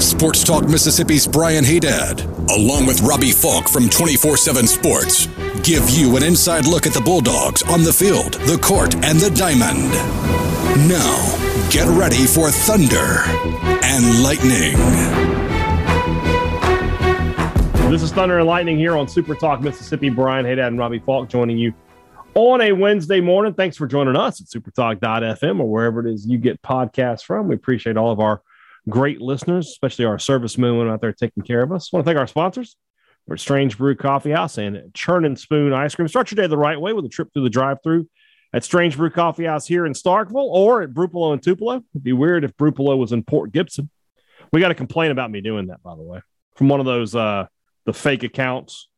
Sports Talk Mississippi's Brian Hadad, along with Robbie Faulk from 24 7 Sports, give you an inside look at the Bulldogs on the field, the court, and the diamond. Now, get ready for Thunder and Lightning. This is Thunder and Lightning here on Super Talk Mississippi. Brian Hadad and Robbie Faulk joining you on a Wednesday morning. Thanks for joining us at supertalk.fm or wherever it is you get podcasts from. We appreciate all of our great listeners, especially our servicemen out there taking care of us. I want to thank our sponsors. We're at Strange Brew Coffee House and Churn and Spoon Ice Cream. Start your day the right way with a trip through the drive-through at Strange Brew Coffee House here in Starkville or at Brupolo and Tupelo. It'd be weird if Brupolo was in Port Gibson. We got a complaint about me doing that, by the way, from one of those uh, the fake accounts.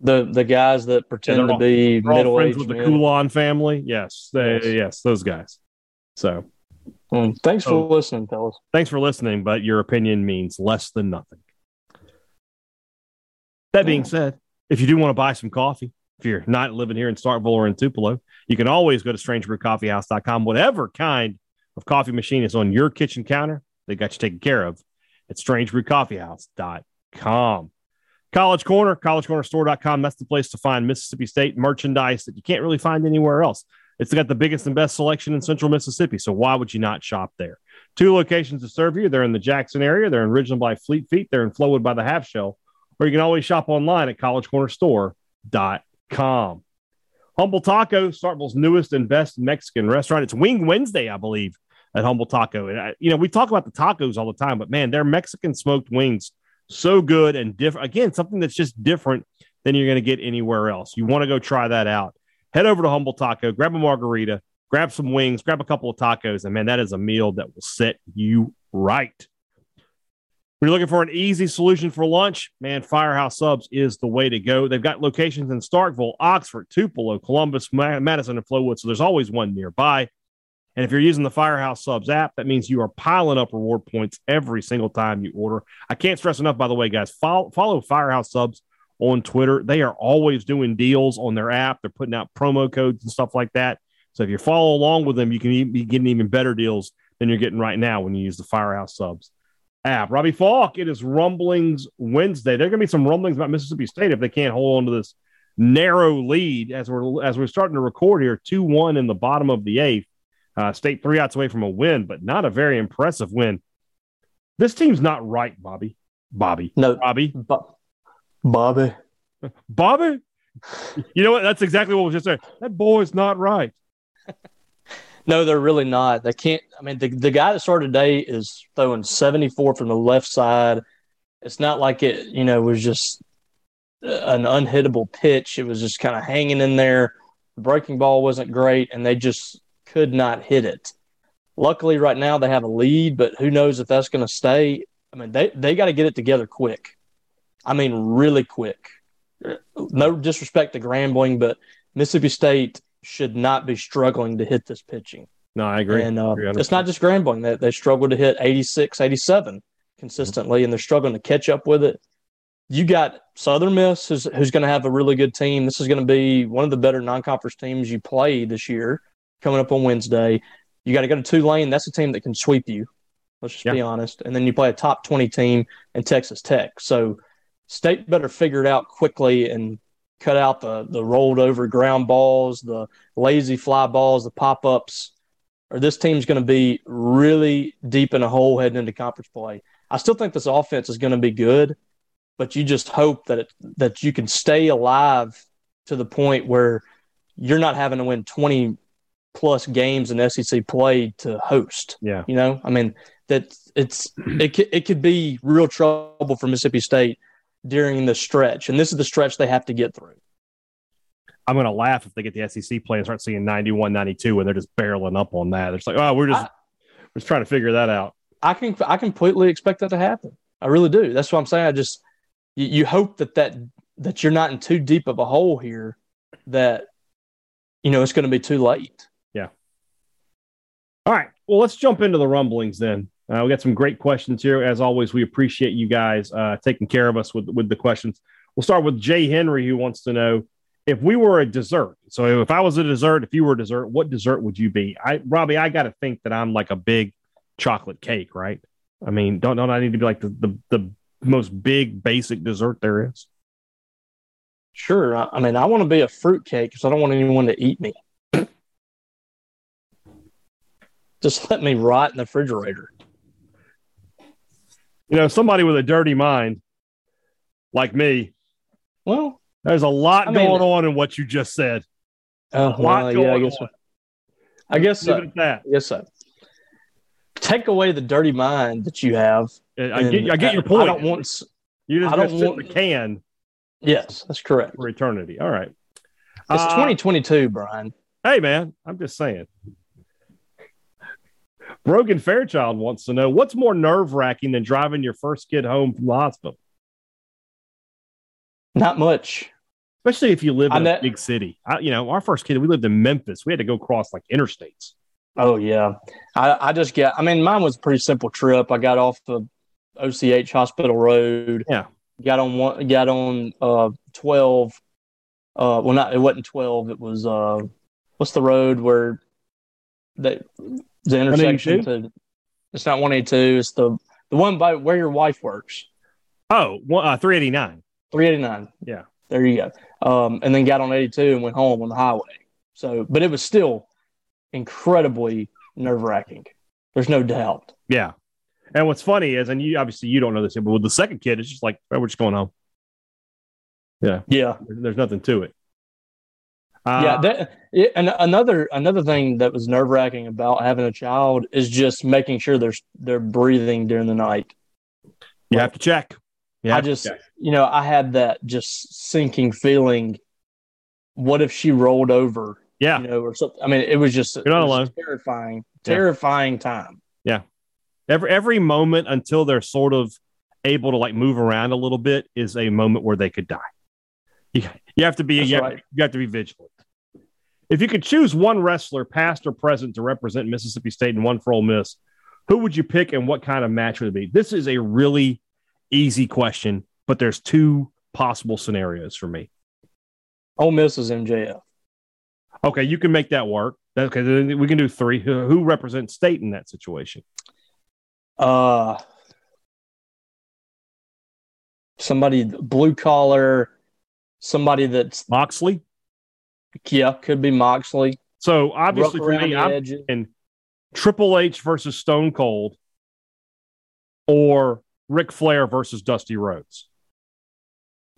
The the guys that pretend all- to be all middle friends with the. Coulon family. Yes, they, Yes. yes, those guys. So Mm, Thanks for Oh. listening, fellas. thanks for listening, but your opinion means less than nothing. That being said, if you do want to buy some coffee, if you're not living here in Starkville or in Tupelo, you can always go to strangebrewcoffeehouse.com. Whatever kind of coffee machine is on your kitchen counter, they got you taken care of at strangebrewcoffeehouse.com. College Corner, collegecornerstore.com. That's the place to find Mississippi State merchandise that you can't really find anywhere else. It's got the biggest and best selection in central Mississippi. So why would you not shop there? Two locations to serve you. They're in the Jackson area. They're in Ridgeland by Fleet Feet. They're in Flowwood by the Half Shell. Or you can always shop online at collegecornerstore.com. Humble Taco, Starkville's newest and best Mexican restaurant. It's Wing Wednesday, I believe, at Humble Taco. And, I, you know, we talk about the tacos all the time, but man, their Mexican smoked wings, so good and different. Again, something that's just different than you're going to get anywhere else. You want to go try that out. Head over to Humble Taco, grab a margarita, grab some wings, grab a couple of tacos, and man, that is a meal that will set you right. When you're looking for an easy solution for lunch, man, Firehouse Subs is the way to go. They've got locations in Starkville, Oxford, Tupelo, Columbus, Ma- Madison, and Flowwood. So there's always one nearby. And if you're using the Firehouse Subs app, that means you are piling up reward points every single time you order. I can't stress enough, by the way, guys, follow, follow Firehouse Subs on Twitter. They are always doing deals on their app. They're putting out promo codes and stuff like that. So if you follow along with them, you can be getting even better deals than you're getting right now when you use the Firehouse Subs app. Robbie Faulk, it is Rumblings Wednesday. There are going to be some rumblings about Mississippi State if they can't hold on to this narrow lead as we're as we're starting to record here, two one in the bottom of the eighth. Uh, state three outs away from a win, but not a very impressive win. This team's not right, Bobby. Bobby. No, Bobby. Bo- Bobby. Bobby. You know what? That's exactly what was just saying. That boy's not right. No, they're really not. They can't. I mean, the, the guy that started today is throwing 74 from the left side. It's not like it, you know, was just an unhittable pitch. It was just kind of hanging in there. The breaking ball wasn't great, and they just could not hit it. Luckily, right now they have a lead, but who knows if that's going to stay. I mean, they, they got to get it together quick. I mean, really quick. No disrespect to Grambling, but Mississippi State should not be struggling to hit this pitching. No, I agree. And uh, Agree it's not just Grambling. They, they struggle to hit 86, 87 consistently, and they're struggling to catch up with it. You got Southern Miss, who's, who's going to have a really good team. This is going to be one of the better non conference teams you play this year coming up on Wednesday. You got to go to Tulane. That's a team that can sweep you. Let's just be honest. And then you play a top 20 team in Texas Tech. So State better figure it out quickly and cut out the, the rolled over ground balls, the lazy fly balls, the pop ups, or this team's going to be really deep in a hole heading into conference play. I still think this offense is going to be good, but you just hope that it, that you can stay alive to the point where you're not having to win 20 plus games in SEC play to host. Yeah. You know, I mean, that it's it it could be real trouble for Mississippi State during the stretch, and this is the stretch they have to get through. I'm going to laugh if they get the SEC play and start seeing 91, 92, and they're just barreling up on that. It's like, oh, we're just I- we're just trying to figure that out. I can I completely expect that to happen. I really do. That's what I'm saying. I just you, you hope that that that you're not in too deep of a hole here that you know, it's going to be too late. Yeah. All right. Well, let's jump into the rumblings then. Uh, we got some great questions here. As always, we appreciate you guys uh, taking care of us with, with the questions. We'll start with Jay Henry, who wants to know if we were a dessert. So, if I was a dessert, if you were a dessert, what dessert would you be? I, Robbie, I got to think that I'm like a big chocolate cake, right? I mean, don't don't I need to be like the the, the most big basic dessert there is? Sure. I, I mean, I want to be a fruit cake because I don't want anyone to eat me. Just let me rot in the refrigerator. You know, somebody with a dirty mind like me, Well, there's a lot I mean- going on in what you just said. uh, A lot well, going yeah, I guess. on. I guess Leave so. it that. I guess so. Take away the dirty mind that you have. I get, I get your I point. don't want. you just I don't want- the can Yes, that's correct. for eternity. All right. It's Uh, 2022, Brian. Hey, man, I'm just saying. Brogan Fairchild wants to know what's more nerve wracking than driving your first kid home from the hospital, Not much. especially if you live in a big city. I, you know, our first kid, we lived in Memphis. We had to go across like interstates. Oh yeah, I, I just get. I mean, mine was a pretty simple trip. I got off the OCH Hospital Road. Yeah. Got on one. Got on uh twelve. Uh, well, not it wasn't twelve. It was uh, what's the road where that the intersection 182? to? It's not one eighty two. It's the the one by where your wife works. Oh, one, uh, 389. Three eighty nine. Yeah. There you go. Um, and then got on eighty two and went home on the highway. So, but it was still incredibly nerve wracking. There's no doubt. Yeah. And what's funny is, and you obviously you don't know this, yet but with the second kid, it's just like, oh, we're just going home. Yeah. Yeah, there's nothing to it. Uh, yeah. That, it, and another another thing that was nerve wracking about having a child is just making sure they're they're breathing during the night. you have to check. You I just, you know, I had that just sinking feeling. What if she rolled over? Yeah. You know, or something. I mean, it was just, You're not alone. terrifying, Yeah. terrifying time. Yeah. Every every moment until they're sort of able to like move around a little bit is a moment where they could die. You, you have to be That's you have, right. you have to be vigilant. If you could choose one wrestler, past or present, to represent Mississippi State and one for Ole Miss, who would you pick and what kind of match would it be? This is a really easy question, but there's two possible scenarios for me. Ole Miss is MJF. Okay, you can make that work. That- Okay, then we can do three. Who, who represents State in that situation? Uh, somebody blue collar, somebody that's Moxley. yeah could be Moxley. So obviously for me, I'm edges. Triple H versus Stone Cold or Ric Flair versus Dusty Rhodes.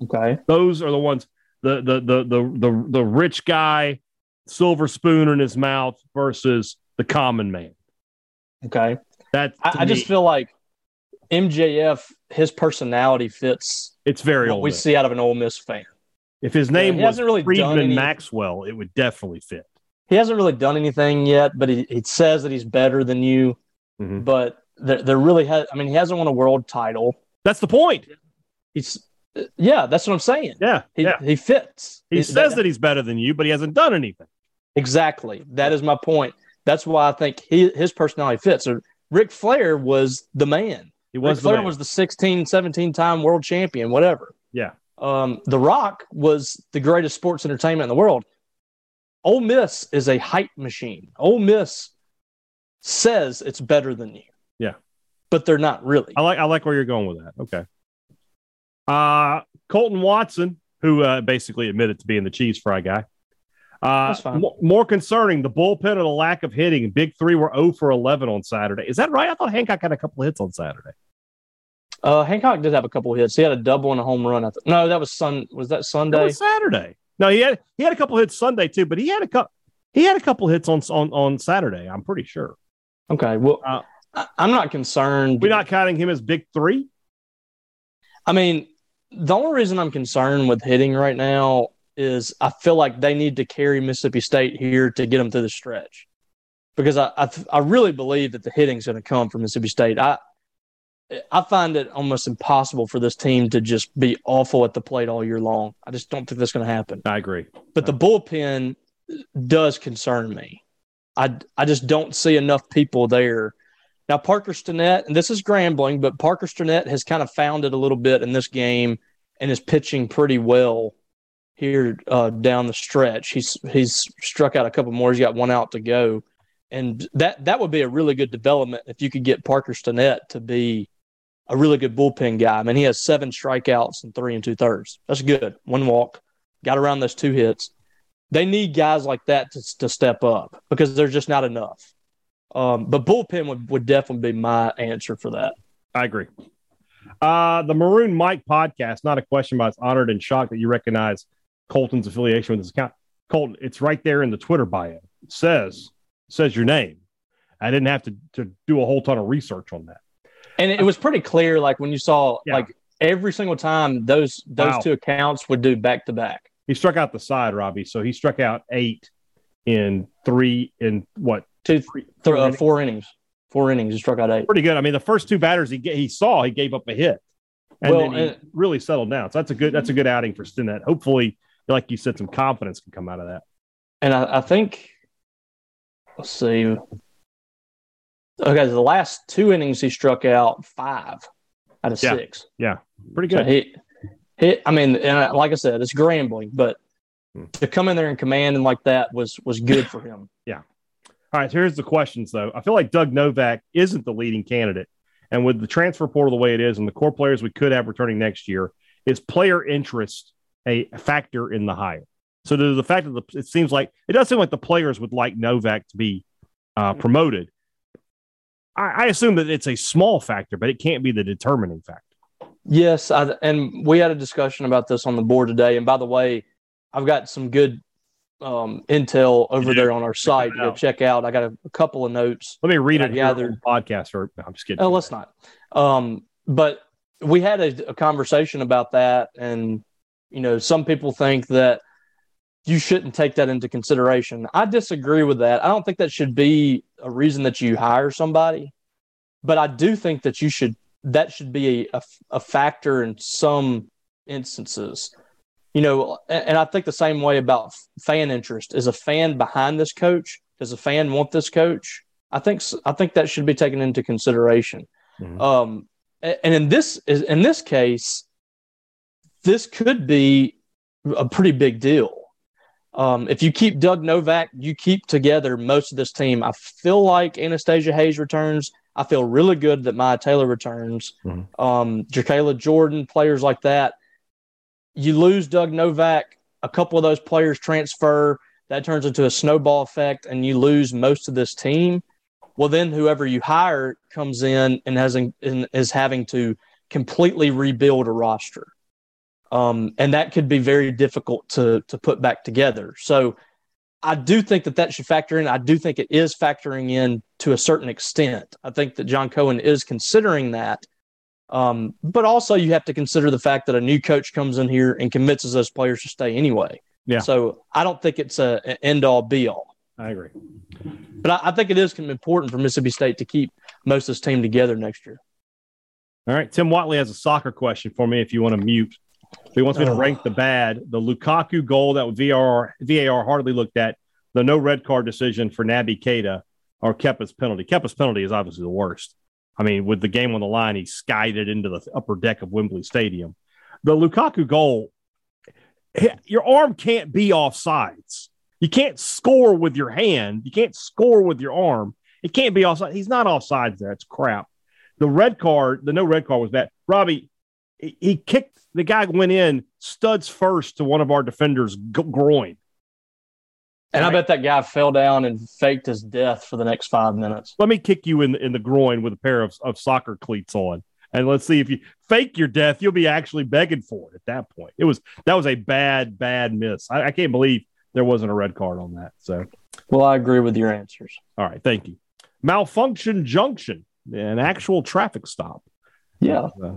Okay, Those are the ones the the the the the, the rich guy, silver spoon in his mouth versus the common man. okay. That I, I just feel like MJF, his personality fits it's very what old. we see out of an Ole Miss fan. If his name he was really Friedman Maxwell, it would definitely fit. He hasn't really done anything yet, but he, he says that he's better than you. Mhm. But there, there really has. I mean, he hasn't won a world title. That's the point. He's yeah, that's what I'm saying. Yeah, He yeah. he fits. He says that he's better than you, but he hasn't done anything. Exactly. That is my point. That's why I think he, his personality fits. So Ric Flair was the man. He Ric was the Flair man. was the 16, 17 time world champion, whatever. Yeah. Um, the Rock was the greatest sports entertainment in the world. Ole Miss is a hype machine. Ole Miss says it's better than you. Yeah. But they're not really. I like I like where you're going with that. Okay. Uh Colton Watson, who uh, basically admitted to being the cheese fry guy. Uh, That's fine. mo- more concerning, the bullpen and the lack of hitting. Big three were 0 for 11 on Saturday. Is that right? I thought Hancock had a couple of hits on Saturday. Uh, Hancock did have a couple of hits. He had a double and a home run. I th- no, that was Sun. Was that That Sunday? was Saturday. No, he had he had a couple of hits Sunday too, but he had a couple he had a couple hits on on on Saturday. I'm pretty sure. Okay. Well, Uh, I, I'm not concerned. We're not counting him as big three. I mean, the only reason I'm concerned with hitting right now is I feel like they need to carry Mississippi State here to get them through the stretch, because I I, I really believe that the hitting's going to come from Mississippi State. I I find it almost impossible for this team to just be awful at the plate all year long. I just don't think that's going to happen. I agree. But the bullpen, does concern me. I, I just don't see enough people there. Now, Parker Stinnett, and this is Grambling, but Parker Stinnett has kind of found it a little bit in this game and is pitching pretty well here uh, down the stretch. He's he's struck out a couple more. He's got one out to go, and that that would be a really good development if you could get Parker Stinnett to be a really good bullpen guy. I mean, he has seven strikeouts and three and two thirds. That's good. One walk, got around those two hits they need guys like that to, to step up because there's just not enough. Um, but bullpen would, would definitely be my answer for that. I agree. Uh, the Maroon Mike podcast, not a question, but it's honored and shocked that you recognize Colton's affiliation with this account. Colton, it's right there in the Twitter bio. It says says your name. I didn't have to, to do a whole ton of research on that. And it was pretty clear, like when you saw yeah. like every single time those those wow. two accounts would do back to back he struck out the side, Robbie. So he struck out eight in three in what two, three, th- uh, four innings. Four innings. He struck out eight. Pretty good. I mean, the first two batters he he saw, he gave up a hit, and well, then he and, really settled down. So that's a good that's a good outing for Stinnett. Hopefully, like you said, some confidence can come out of that. And I, I think, let's see. Okay, the last two innings he struck out five out of yeah. six. Yeah, pretty good. So he it, I mean, and like I said, it's Grambling, but hmm. to come in there and command and like that was was good for him. Yeah. All right. Here's the questions though. I feel like Doug Novak isn't the leading candidate, and with the transfer portal the way it is, and the core players we could have returning next year, is player interest a factor in the hire? So the fact that the, it seems like it does seem like the players would like Novak to be uh, promoted. I, I assume that it's a small factor, but it can't be the determining factor. Yes, I, and we had a discussion about this on the board today. And by the way, I've got some good um, intel over there on our site to check out. I got a, a, couple of notes. Let me read it. Gathered podcast, or no, I'm just kidding. Oh, let's not. Um, but we had a, a conversation about that, and you know, some people think that you shouldn't take that into consideration. I disagree with that. I don't think that should be a reason that you hire somebody, but I do think that you should that should be a, a, factor in some instances. You know, and, and I think the same way about fan interest. Is a fan behind this coach? Does a fan want this coach? I think I think that should be taken into consideration. Mm-hmm. Um, and in this in this case, this could be a pretty big deal. Um, if you keep Doug Novak, you keep together most of this team. I feel like Anastasia Hayes returns. I feel really good that Myah Taylor returns. Mm-hmm. Um, Jordan, players like that. You lose Doug Novak, a couple of those players transfer. That turns into a snowball effect, and you lose most of this team. Well, then whoever you hire comes in and has and is having to completely rebuild a roster, um, and that could be very difficult to to put back together. So I do think that that should factor in. I do think it is factoring in to a certain extent. I think that John Cohen is considering that. Um, but also, you have to consider the fact that a new coach comes in here and convinces those players to stay anyway. Yeah. So I don't think it's a, an end all be all. I agree. But I, I, think it is important for Mississippi State to keep most of this team together next year. All right. Tim Watley has a soccer question for me if you want to mute. He wants me to rank the bad. The Lukaku goal that VAR VAR hardly looked at. The no red card decision for Naby Keita or Kepa's penalty. Kepa's penalty is obviously the worst. I mean, with the game on the line, he skied it into the upper deck of Wembley Stadium. The Lukaku goal, your arm can't be off sides. You can't score with your hand. You can't score with your arm. It can't be offside. He's not offsides there. It's crap. The red card, the no red card was bad. Robbie, he kicked the guy went in studs first to one of our defenders' groin. And I bet that guy fell down and faked his death for the next five minutes. Let me kick you in the, in the groin with a pair of, of soccer cleats on, and let's see if you fake your death. You'll be actually begging for it at that point. It was that was a bad, bad miss. I, I can't believe there wasn't a red card on that. So, well, I agree with your answers. All right, thank you. Malfunction junction, an actual traffic stop. Yeah, uh,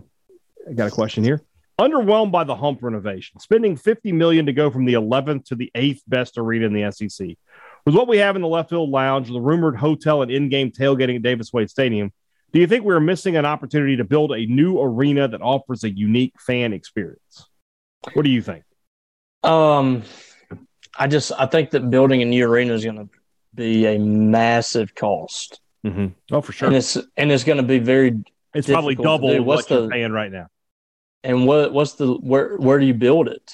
I got a question here underwhelmed by the hump renovation, spending 50 million to go from the 11th to the eighth best arena in the SEC. With what we have in the left field lounge, the rumored hotel and in-game tailgating at Davis Wade Stadium, do you think we're missing an opportunity to build a new arena that offers a unique fan experience? What do you think? Um, I just I think that building a new arena is going to be a massive cost. Mm-hmm. Oh, for sure. And it's and it's going to be very. It's probably double what what's you're paying right now. And what what's the where where do you build it?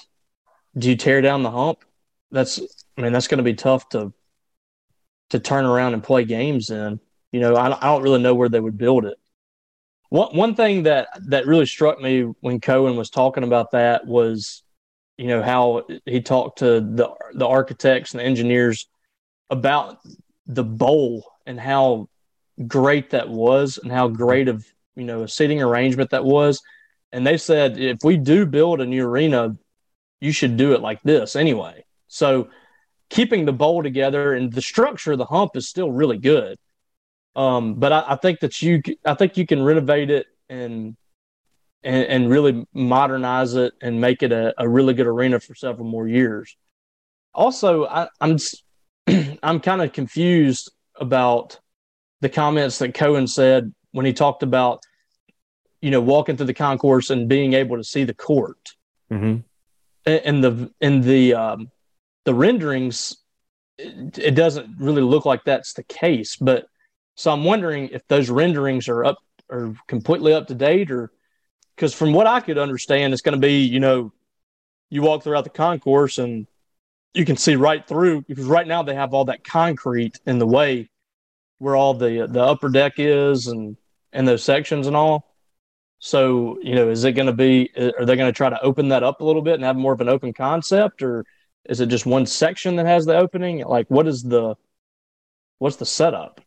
Do you tear down the hump? That's I mean that's going to be tough to to turn around and play games in. You know, I, I don't really know where they would build it. One one thing that that really struck me when Cohen was talking about that was, you know, how he talked to the the architects and the engineers about the bowl and how great that was and how great of you know a seating arrangement that was. And they said if we do build a new arena, you should do it like this anyway. So keeping the bowl together and the structure of the hump is still really good. Um, but I, I, think that you, I think you can renovate it and and, and really modernize it and make it a, a, really good arena for several more years. Also, I, I'm I'm kind of confused about the comments that Cohen said when he talked about you know walking through the concourse and being able to see the court. Mm-hmm. And the in the um, the renderings, it, it doesn't really look like that's the case, but so I'm wondering if those renderings are up are completely up to date or because from what I could understand, it's going to be, you know, you walk throughout the concourse and you can see right through because right now they have all that concrete in the way where all the the upper deck is and and those sections and all. So, you know, is it going to be are they going to try to open that up a little bit and have more of an open concept or is it just one section that has the opening? Like what is the what's the setup?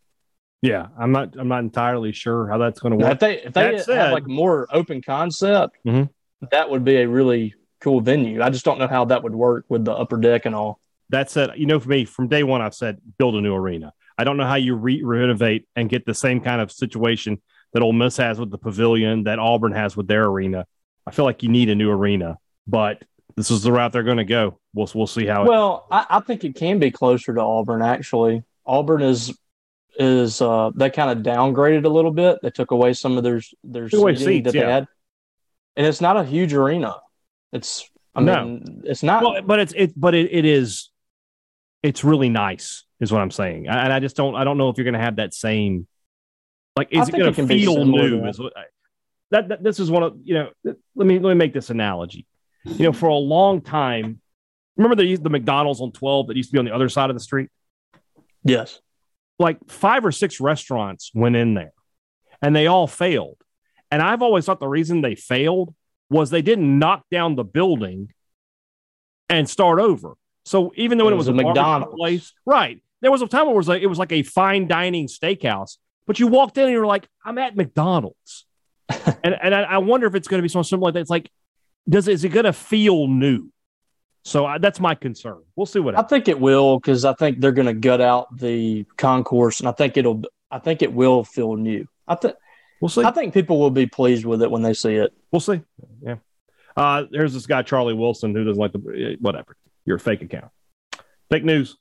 Yeah, I'm not. I'm not entirely sure how that's going to work. if they if they said, have like more open concept, mm-hmm. that would be a really cool venue. I just don't know how that would work with the upper deck and all. That said, you know, for me, from day one, I've said build a new arena. I don't know how you re- renovate and get the same kind of situation that Ole Miss has with the pavilion, that Auburn has with their arena. I feel like you need a new arena, but this is the route they're going to go. We'll we'll see how. Well. I, I think it can be closer to Auburn. Actually, Auburn is is uh, they kind of downgraded a little bit. They took away some of their their seating seats, that yeah. they had, and it's not a huge arena. It's I no. mean, it's not. Well, but it's it, but it, it is. It's really nice, is what I'm saying, and I just don't. I don't know if you're going to have that same. Like, is it going to feel new? Is what, that, that this is one of you know. Let me let me make this analogy. You know, for a long time, remember the the McDonald's on 12 that used to be on the other side of the street. Yes like five or six restaurants went in there and they all failed. And I've always thought the reason they failed was they didn't knock down the building and start over. So even though it, it was, was, a, McDonald's place, right? There was a time where it was like it was like a fine dining steakhouse, but you walked in and you're like, I'm at McDonald's, and and I, I, wonder if it's going to be something similar like that. It's like, does is it going to feel new? So I, that's my concern. We'll see what. Happens. I think it will because I think they're going to gut out the concourse, and I think it'll. I think it will feel new. I think we'll see. I think people will be pleased with it when they see it. We'll see. Yeah. Uh, there's this guy Charlie Wilson who doesn't like the whatever. You're a fake account. Fake news.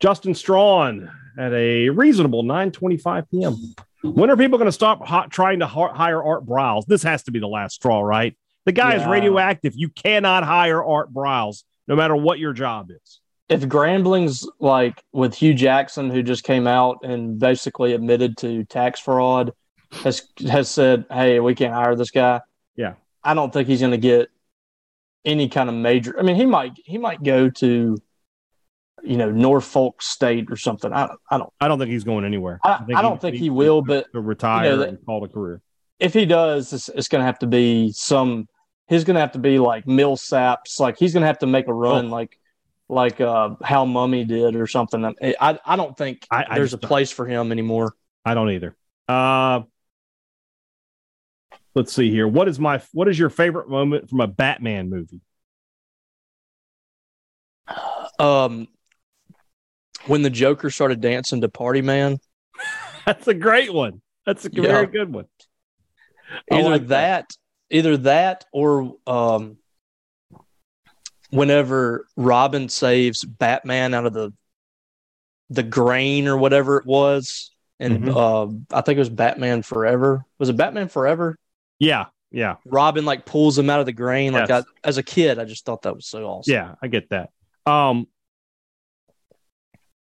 Justin Strawn at a reasonable 9:25 p.m. When are people going to stop hot, trying to hire Art Briles? This has to be the last straw, right? The guy yeah. is radioactive. You cannot hire Art Briles, no matter what your job is. If Grambling's like with Hue Jackson, who just came out and basically admitted to tax fraud, has has said, "Hey, we can't hire this guy." Yeah, I don't think he's going to get any kind of major. I mean, he might he might go to you know Norfolk State or something. I don't. I don't. I don't think he's going anywhere. I, I, I don't he, think he, he will, but retire you know, and call it a career. If he does, it's, it's going to have to be some he's gonna have to be like Millsaps, like he's gonna have to make a run, oh. like like uh, Hal Mumme did or something. I I don't think I, I there's a place for him anymore. I don't either. Uh, let's see here. What is my what is your favorite moment from a Batman movie? Um, when the Joker started dancing to Party Man. That's a great one. That's a yeah. very good one. Either like that, that either that or um, whenever Robin saves Batman out of the the grain or whatever it was, and mm-hmm. uh, I think it was Batman Forever. Was it Batman Forever? Yeah, yeah. Robin like pulls him out of the grain. Like yes. I, as a kid, I just thought that was so awesome. Yeah, I get that. Um,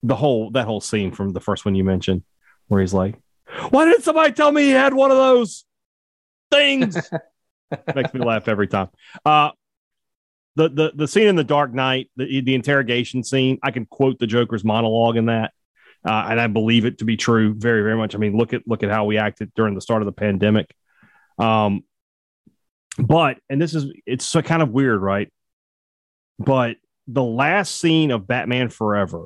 the whole that whole scene from the first one you mentioned, where he's like, "Why didn't somebody tell me he had one of those things?" Makes me laugh every time. Uh, the the the scene in the Dark Knight, the the interrogation scene, I can quote the Joker's monologue in that, uh, and I believe it to be true very very much. I mean, look at look at how we acted during the start of the pandemic. Um, but and this is it's so kind of weird, right? But the last scene of Batman Forever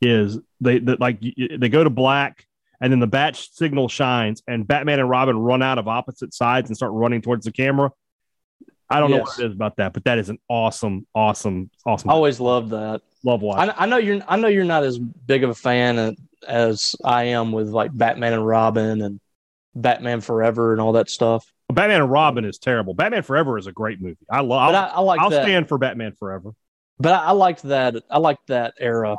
is they, like they go to black and then the bat signal shines and Batman and Robin run out of opposite sides and start running towards the camera. I don't yes. know what it is about that, but that is an awesome, awesome, awesome. I always loved that. Love watching. I, I, know you're. I know you're not as big of a fan as I am with like Batman and Robin and Batman Forever and all that stuff. Batman and Robin is terrible. Batman Forever is a great movie. I love. I, I, like. I'll that. stand for Batman Forever. But I, I liked that. I liked that era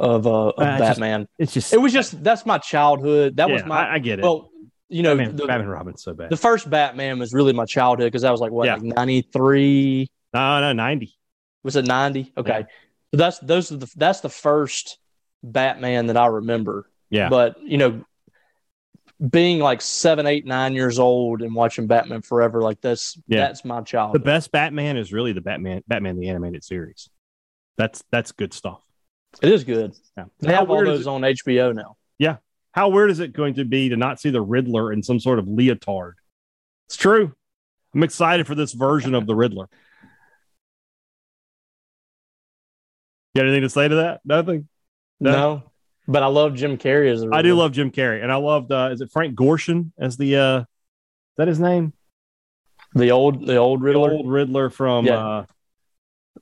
of, uh, of Batman. Just, it's just. It was just that's my childhood. That yeah, was my. I, get it. Well, you know, Batman, the, Batman Robin's so bad. The first Batman was really my childhood because I was like what, yeah. like ninety three. No, no, ninety. Was it ninety? Okay, yeah. so that's those are the that's the first Batman that I remember. Yeah, but you know, being like seven, eight, nine years old and watching Batman Forever, like this, yeah. that's my child. The best Batman is really the Batman, Batman the animated series. That's that's good stuff. It is good. Yeah. They have all those on HBO now. Yeah. How weird is it going to be to not see the Riddler in some sort of leotard? It's true. I'm excited for this version of the Riddler. You got anything to say to that? Nothing. No. no. But I love Jim Carrey as a I do love Jim Carrey, and I loved uh, is it Frank Gorshin as the uh, is that his name? The old the old Riddler, the old Riddler from yeah. Uh,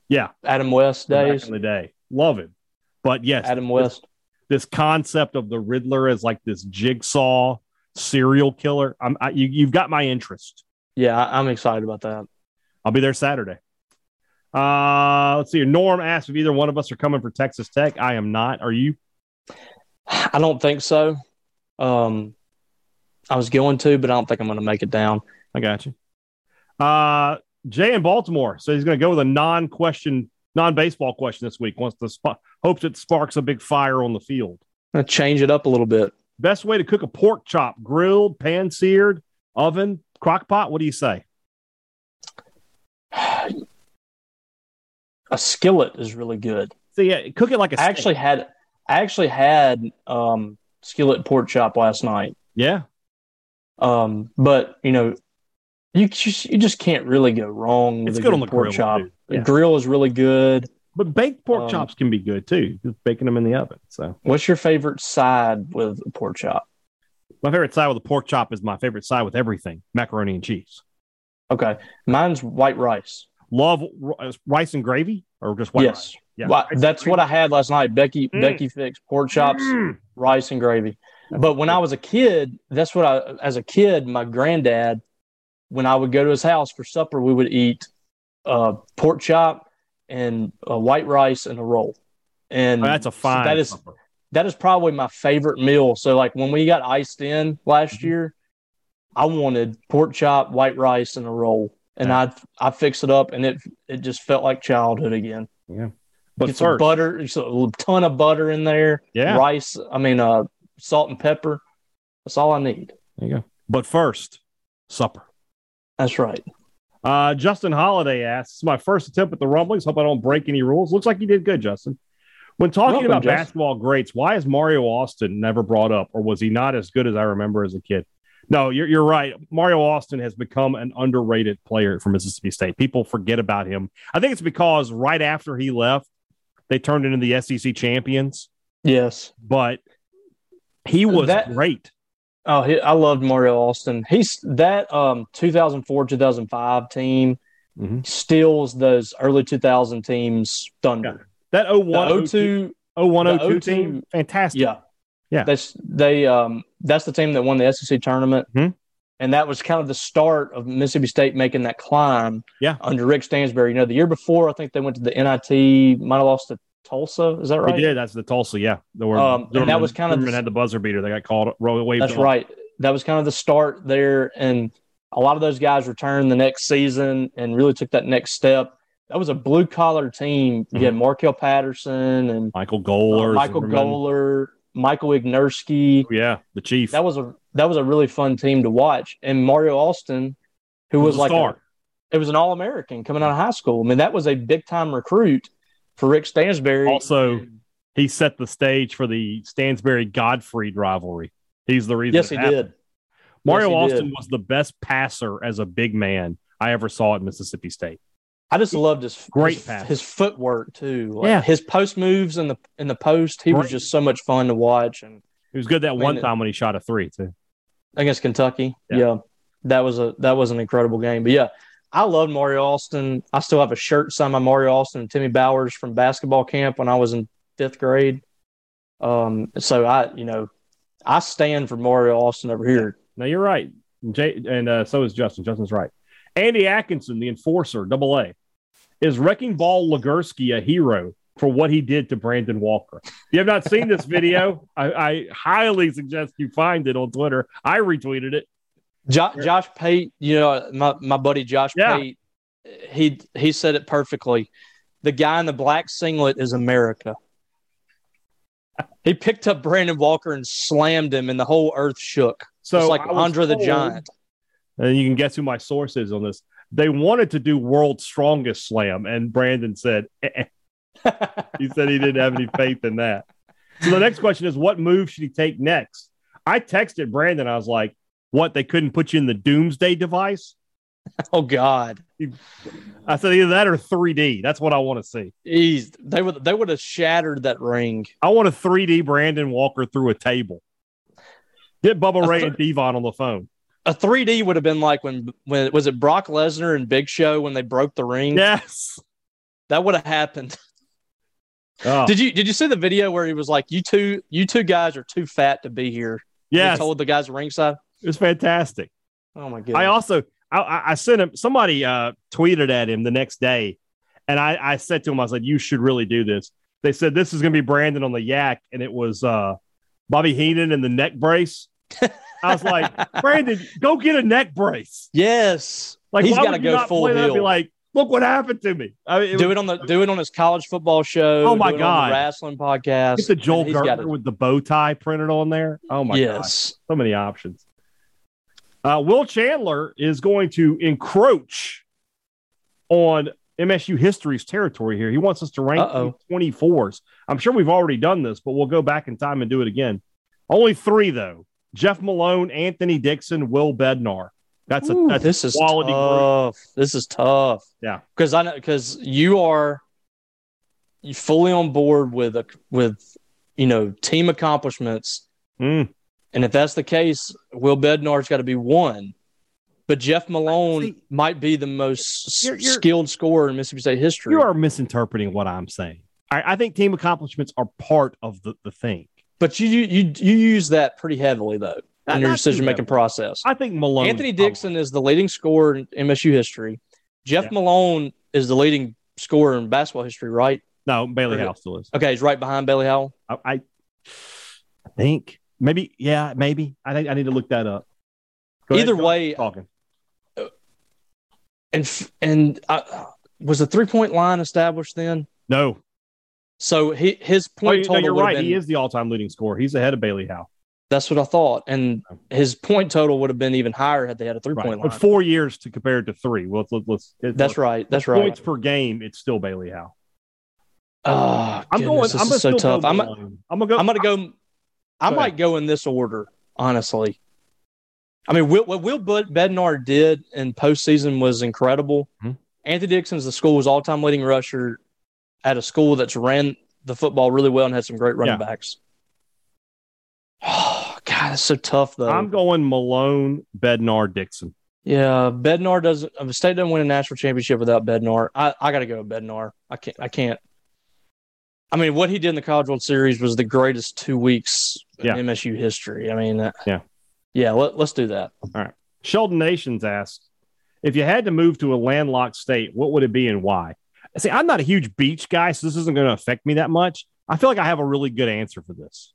yeah Adam West days in the day. Love him, but yes, Adam West. This, this, concept of the Riddler as like this jigsaw serial killer. I'm I, you, you've got my interest. Yeah, I'm excited about that. I'll be there Saturday. Uh, let's see. Norm asked if either one of us are coming for Texas Tech. I am not. Are you? I don't think so. Um, I was going to, but I don't think I'm going to make it down. I got you. Uh, Jay in Baltimore. So he's going to go with a non-question, non-baseball question this week. Wants to sp- hopes it sparks a big fire on the field. I'm change it up a little bit. Best way to cook a pork chop: grilled, pan seared, oven, crock pot. What do you say? A skillet is really good. So yeah, cook it like a. I actually had I actually had um, skillet pork chop last night. Yeah. Um, but you know, you just, you just can't really go wrong with it's a good, good on the pork grill, chop. Yeah. The grill is really good. But baked pork um, chops can be good too. Just baking them in the oven. So, what's your favorite side with a pork chop? My favorite side with a pork chop is my favorite side with everything: macaroni and cheese. Okay, mine's white rice. Love rice and gravy, or just white yes. rice. Yeah, well, that's what I had last night. Becky mm. Becky fixed pork chops, mm. rice and gravy. But when I was a kid, that's what I as a kid, my granddad, when I would go to his house for supper, we would eat uh, pork chop and uh, white rice and a roll. And oh, that's a fine. that is supper. that is probably my favorite meal. So like when we got iced in last mm-hmm. year, I wanted pork chop, white rice, and a roll, and yeah. I I fixed it up, and it it just felt like childhood again. Yeah. But get some butter, a ton of butter in there. Yeah. Rice, I mean, uh, salt and pepper. That's all I need. There you go. But first, supper. That's right. Uh, Justin Holiday asks, my first attempt at the rumblings. Hope I don't break any rules. Looks like you did good, Justin. When talking Welcome, about Justin. basketball greats, why is Mario Austin never brought up, or was he not as good as I remember as a kid? No, you're, you're right. Mario Austin has become an underrated player for Mississippi State. People forget about him. I think it's because right after he left, they turned into the SEC champions. Yes, but he was that, great. Oh, he, I loved Mario Austin. He's that um 2004 2005 team mm-hmm. steals those early 2000 teams thunder. Yeah. That 01 02 01 02 team fantastic. Yeah. Yeah. That's they um that's the team that won the SEC tournament. Mm-hmm. And that was kind of the start of Mississippi State making that climb yeah. under Rick Stansbury. You know, the year before, I think they went to the NIT, might have lost to Tulsa. Is that right? They did. That's the Tulsa. Yeah. There were, um, and that was kind of the, had the buzzer beater. They got called. Waved that's off. right. That was kind of the start there, and a lot of those guys returned the next season and really took that next step. that was a blue collar team. You had Markel Patterson and Michael uh, Michael. Goller, Michael Ignerski. Oh, yeah, the chief. That was a that was a really fun team to watch. And Mario Austin, who was, a like a, it was an All American coming out of high school. I mean, that was a big time recruit for Rick Stansbury. Also, he set the stage for the Stansbury Godfrey rivalry. He's the reason. yes, he happened. did. Mario Yes, he Austin did. was the best passer as a big man I ever saw at Mississippi State. I just loved his Great his, pass. his footwork too. Like, Yeah. his post moves in the in the post. He was just so much fun to watch. And He was good that mean, one time when he shot a three too. against Kentucky. Yeah. Yeah. That was a that was an incredible game. But yeah, I love Mario Austin. I still have a shirt signed by Mario Austin and Timmy Bowers from basketball camp when I was in fifth grade. Um, so I, you know, I stand for Mario Austin over here. No, you're right. Jay, and uh, so is Justin. Justin's right. Andy Atkinson, the enforcer, double A, is Wrecking Ball Legursky a hero for what he did to Brandon Walker? If you have not seen this video, I, I highly suggest you find it on Twitter. I retweeted it. Jo- Josh Pate, you know, my, my buddy Josh Yeah. Pate, he he said it perfectly. The guy in the black singlet is America. He picked up Brandon Walker and slammed him, and the whole earth shook. So It's like Andre the Giant. And you can guess who my source is on this. They wanted to do World's Strongest Slam, and Brandon said, eh, eh. he said he didn't have any faith in that. So the next question is, what move should he take next? I texted Brandon. I was like, "What? They couldn't put you in the Doomsday device?" Oh God, I said either that or 3D. That's what I want to see. Jeez, they would they would have shattered that ring. I want a 3D Brandon Walker through a table. Get Bubba A Ray th- and Devon on the phone. A 3D would have been like when when was it Brock Lesnar and Big Show when they broke the ring? Yes. That would have happened. Oh, Did you did you see the video where he was like, "You two you two guys are too fat to be here"? Yeah, He told the guys ringside. It was fantastic. Oh my god! I also I- I, I sent him somebody uh, tweeted at him the next day, and I, I said to him, I said, "You should really do this." They said this is going to be Brandon on the yak, and it was uh, Bobby Heenan in the neck brace. I was like, Brandon, go get a neck brace. yes, Like he's got to go full and Be like, look what happened to me. I mean, do was- it on the do it on his college football show. Oh, my God. wrestling podcast. Get the Joel Gertner with the bow tie printed on there. Oh my god, yes, so many options. Uh, Will Chandler is going to encroach on MSU history's territory here. He wants us to rank Uh-oh. 24s. I'm sure we've already done this, but we'll go back in time and do it again. Only three, though Jeff Malone, Anthony Dixon, Will Bednar. That's a Ooh, that's this is quality group. tough. This is tough. Yeah. because I know because you are you fully on board with a with you know team accomplishments, Mm. And if that's the case, Will Bednar's got to be one. But Jeff Malone See- might be the most You're- you're- skilled scorer in Mississippi State history. You are misinterpreting what I'm saying. I, I think team accomplishments are part of the, the thing. but you you you use that pretty heavily though Not- in your not too decision making process. I think Malone. Anthony Dixon is the leading scorer in MSU history. Jeff Yeah. Malone is the leading scorer in basketball history, right? No, Bailey Howell House still is. Okay, he's right behind Bailey Howell. I, I I think maybe yeah maybe I think I need to look that up. Go Either go way, talking. and and uh, was the three point line established then? No, So he, his oh, point no, total you're right. been. He is the all-time leading scorer. He's ahead of Bailey Howell. That's what I thought, and his point total would have been even higher had they had a three Right, point but line. four years to compare it to three. Well, let's let's. let's That's right. That's right. Points per game, it's still Bailey Howell. Oh, I'm going. goodness, this I'm so tough. I'm, I'm gonna go. I'm gonna go. I might go in this order, honestly. I mean, what Will Bednar did in postseason was incredible. Mhm. Anthony Dixon's the school's all-time leading rusher at a school that's ran the football really well and had some great running Yeah. backs. Oh God, that's so tough though. I'm going Malone, Bednar, Dixon. yeah, Bednar doesn't. The state doesn't win a national championship without Bednar, I, I got to go with Bednar. I can't. I can't. I mean, what he did in the College World Series was the greatest two weeks Yeah. MSU history. I mean, uh, Yeah. yeah. Let, let's do that. All right. Sheldon Nations asks, if you had to move to a landlocked state, what would it be and why? See, I'm not a huge beach guy, so this isn't going to affect me that much. I feel like I have a really good answer for this.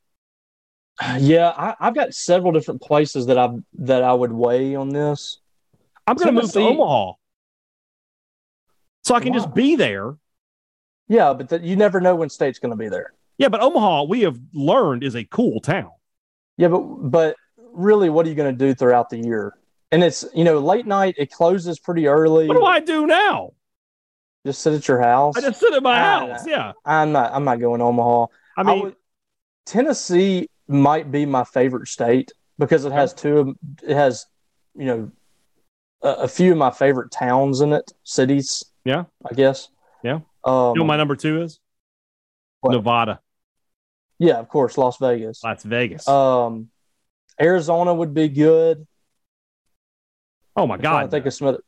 Yeah, I, I've got several different places that I that I would weigh on this. I'm going to move to. Omaha. so I can Wow. just be there. Yeah, but th- you never know when state's going to be there. Yeah, but Omaha, we have learned, is a cool town. Yeah, but but really, what are you going to do throughout the year? And it's you know late night. It closes pretty early. What do I do now? Just sit at your house. I just sit at my Ah, house. Yeah, I'm not. I'm not going to Omaha. I mean, would- Tennessee might be my favorite state because it has two. of- It has you know a, a few of my favorite towns in it, cities. Yeah. I guess. Yeah. Um, you know what my number two is What? Nevada, yeah, of course, Las Vegas. Las Vegas. Um, Arizona would be good. oh my God! I'm trying to God, think of some other.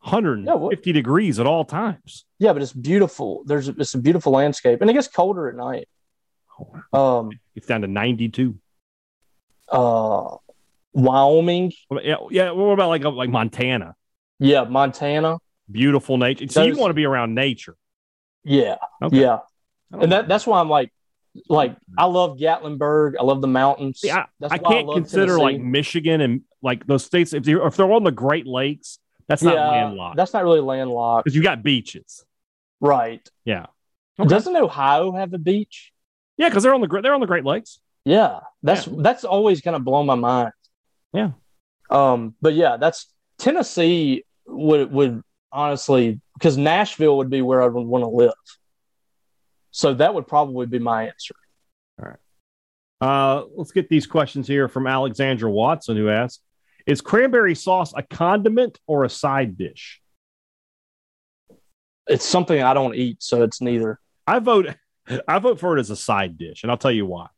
150 degrees at all times. Yeah, but it's beautiful. There's it's a beautiful landscape, and it gets colder at night. Um, It's down to 92. uh, Wyoming, Yeah, yeah. What about like like Montana? yeah, Montana, Beautiful nature. So you want to be around nature. yeah, Okay. yeah, and that that's why I'm like, like I love Gatlinburg. I love the mountains. See, I, That's I can't love consider Tennessee. like Michigan and like those states if they're if they're on the Great Lakes, that's not yeah, landlocked that's not really landlocked, because you got beaches. right? Yeah, Okay. Doesn't Ohio have a beach? yeah, because they're on the they're on the Great Lakes. Yeah, that's that's always kind of blown my mind. Yeah. Um, but yeah, that's Tennessee would would honestly because Nashville would be where I would want to live. So that would probably be my answer. All right. Uh, let's get these questions here from Alexandra Watson, who asks: Is cranberry sauce a condiment or a side dish? It's something I don't eat, so it's neither. I vote. I vote for it as a side dish, and I'll tell you why.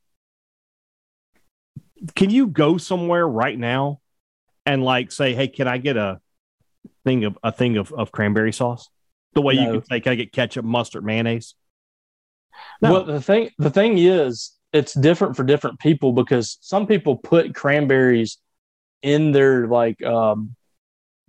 Can you go somewhere right now and like say, "Hey, can I get a thing of a thing of, of cranberry sauce?" The way you can say, "Can I get ketchup, mustard, mayonnaise?" No. Well, the thing the thing is, it's different for different people because some people put cranberries in their like um,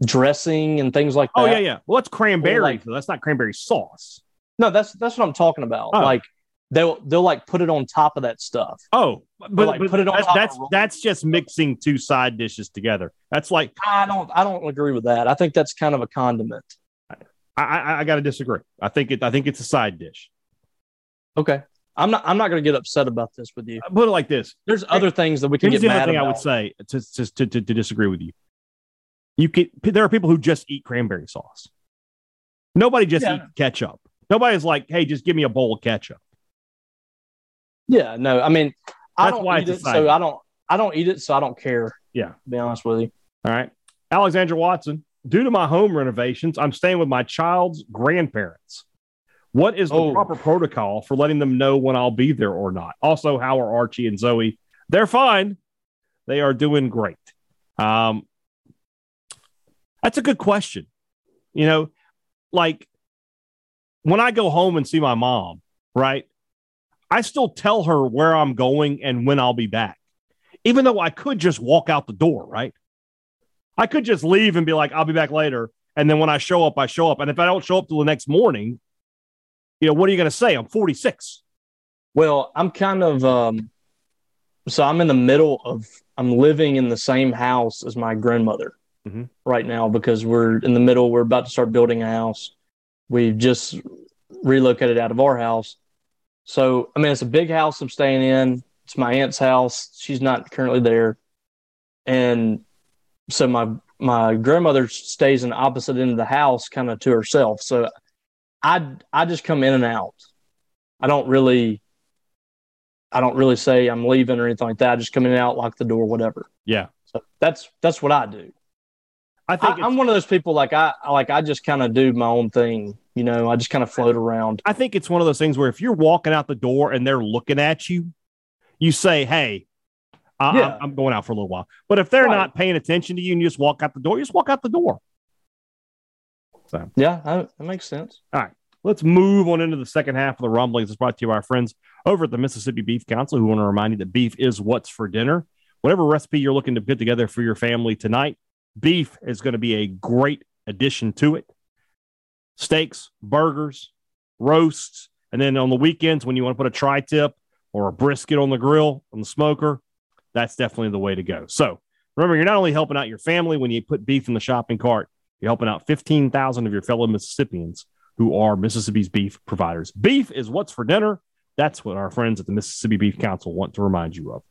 dressing and things like that. oh yeah, yeah. Well, that's cranberry. Or like- that's not cranberry sauce. No, that's that's what I'm talking about. Oh. Like they'll they'll like put it on top of that stuff. Oh, but, like, but put it on that's that's, that's just mixing two side dishes together. That's like I don't I don't agree with that. I think that's kind of a condiment. I I, I got to disagree. I think it. I think it's a side dish. Okay. I'm not I'm not going to get upset about this with you. I put it like this. There's other things that we can Here's get the other mad thing about. I would say to, to, to, to, disagree with you. You can there are people who just eat cranberry sauce. Nobody just Yeah. eats ketchup. Nobody's like, hey, just give me a bowl of ketchup. Yeah, no. I mean, I That's don't why eat it, so. I don't I don't eat it, so I don't care. Yeah. To be honest with you. All right. Alexandra Watson, due to my home renovations, I'm staying with my child's grandparents. What is the Oh. proper protocol for letting them know when I'll be there or not? Also, how are Archie and Zoe? They're fine. They are doing great. Um, that's a good question. You know, like when I go home and see my mom, right? I still tell her where I'm going and when I'll be back, even though I could just walk out the door, right? I could just leave and be like, I'll be back later. And then when I show up, I show up. And if I don't show up till the next morning, you know, what are you going to say? I'm 46. Well, I'm kind of um so I'm in the middle of I'm living in the same house as my grandmother Mhm. right now because we're in the middle we're about to start building a house. We've just relocated out of our house. So, I mean, it's a big house I'm staying in. It's my aunt's house. She's not currently there. And so my my grandmother stays in the opposite end of the house kind of to herself. So I I just come in and out. I don't really I don't really say I'm leaving or anything like that. I just come in and out, lock the door, whatever. Yeah. So that's that's what I do. I think I, I'm one of those people like I like I just kind of do my own thing. You know, I just kind of float around. I think it's one of those things where if you're walking out the door and they're looking at you, you say, Hey, I, Yeah. I'm going out for a little while. But if they're Right. not paying attention to you and you just walk out the door, you just walk out the door. Yeah, that, that makes sense. All right, let's move on into the second half of the rumblings. It's brought to you by our friends over at the Mississippi Beef Council, who want to remind you that beef is what's for dinner. Whatever recipe you're looking to put together for your family tonight, beef is going to be a great addition to it. Steaks, burgers, roasts, and then on the weekends when you want to put a tri tip or a brisket on the grill on the smoker, that's definitely the way to go. So remember, you're not only helping out your family when you put beef in the shopping cart, you're helping out 15,000 of your fellow Mississippians who are Mississippi's beef providers. Beef is what's for dinner. That's what our friends at the Mississippi Beef Council want to remind you of.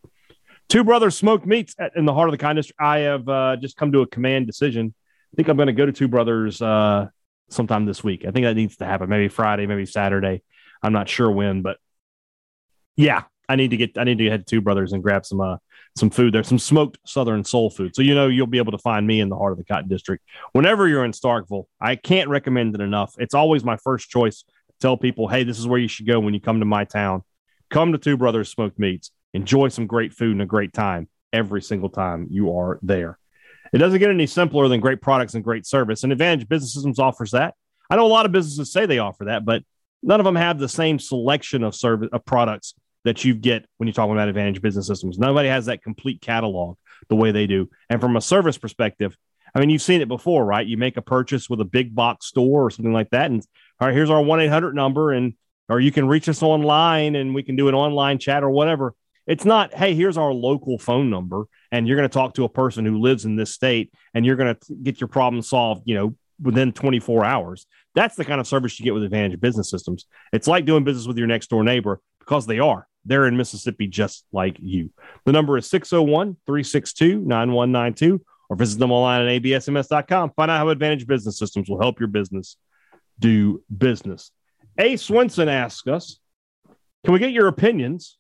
Two Brothers Smoked Meats at, in the heart of the kindness. I have uh, just come to a command decision. I think I'm going to go to Two Brothers uh, sometime this week. I think that needs to happen. Maybe Friday, maybe Saturday. I'm not sure when, but yeah, I need to get I need to head to Two Brothers and grab some uh, some food there, some smoked Southern soul food. So you know you'll be able to find me in the heart of the Cotton District whenever you're in Starkville. I can't recommend it enough. It's always my first choice. Tell people, hey, this is where you should go when you come to my town. Come to Two Brothers Smoked Meats. Enjoy some great food and a great time every single time you are there. It doesn't get any simpler than great products and great service. And Advantage Business Systems offers that. I know a lot of businesses say they offer that, but none of them have the same selection of service of products that you get when you're talking about Advantage Business Systems. Nobody has that complete catalog the way they do. And from a service perspective, I mean, you've seen it before, right? You make a purchase with a big box store or something like that, and all right, here's our one eight hundred number, and or you can reach us online, and we can do an online chat or whatever. It's not, hey, here's our local phone number, and you're going to talk to a person who lives in this state, and you're going to get your problem solved, you know, within 24 hours. That's the kind of service you get with Advantage Business Systems. It's like doing business with your next door neighbor because they are. They're in Mississippi just like you. The number is 601 362 9192 or visit them online at absms.com. Find out how Advantage Business Systems will help your business do business. A. Swinson asks us Can we get your opinions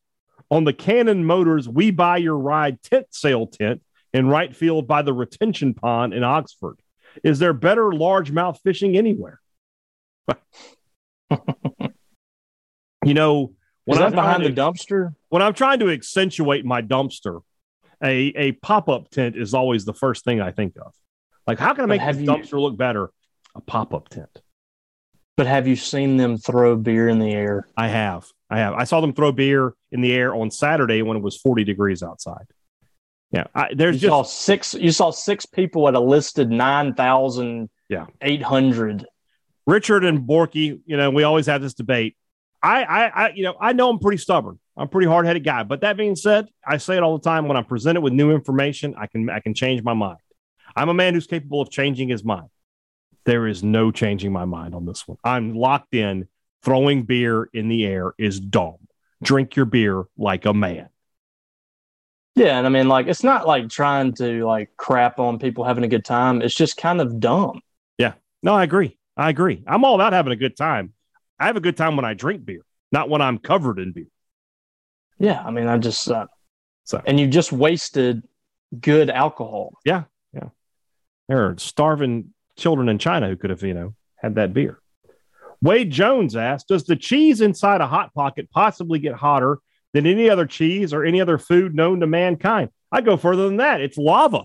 on the Cannon Motors We Buy Your Ride tent sale tent in right field by the retention pond in Oxford? Is there better largemouth fishing anywhere? you know, when I'm behind to, the dumpster? When I'm trying to accentuate my dumpster, a, a pop up tent is always the first thing I think of. Like, how can I make the dumpster look better? A pop up tent. But have you seen them throw beer in the air? I have. I have. I saw them throw beer in the air on Saturday when it was 40 degrees outside. Yeah, I, there's you just saw six. You saw six people at a listed nine thousand. Yeah, eight hundred. Richard and Borky, you know, we always have this debate. I, I, I, you know, I know I'm pretty stubborn. I'm a pretty hard headed guy. But that being said, I say it all the time. When I'm presented with new information, I can, I can change my mind. I'm a man who's capable of changing his mind. There is no changing my mind on this one. I'm locked in. Throwing beer in the air is dumb. Drink your beer like a man. Yeah, and I mean, like, it's not like trying to like crap on people having a good time. It's just kind of dumb. Yeah, no, I agree. I agree. I'm all about having a good time. I have a good time when I drink beer, not when I'm covered in beer. Yeah, I mean, I just uh, so and you just wasted good alcohol. Yeah, yeah. There are starving children in China who could have, you know, had that beer. Wade Jones asked, "Does the cheese inside a hot pocket possibly get hotter than any other cheese or any other food known to mankind?" I go further than that. It's lava.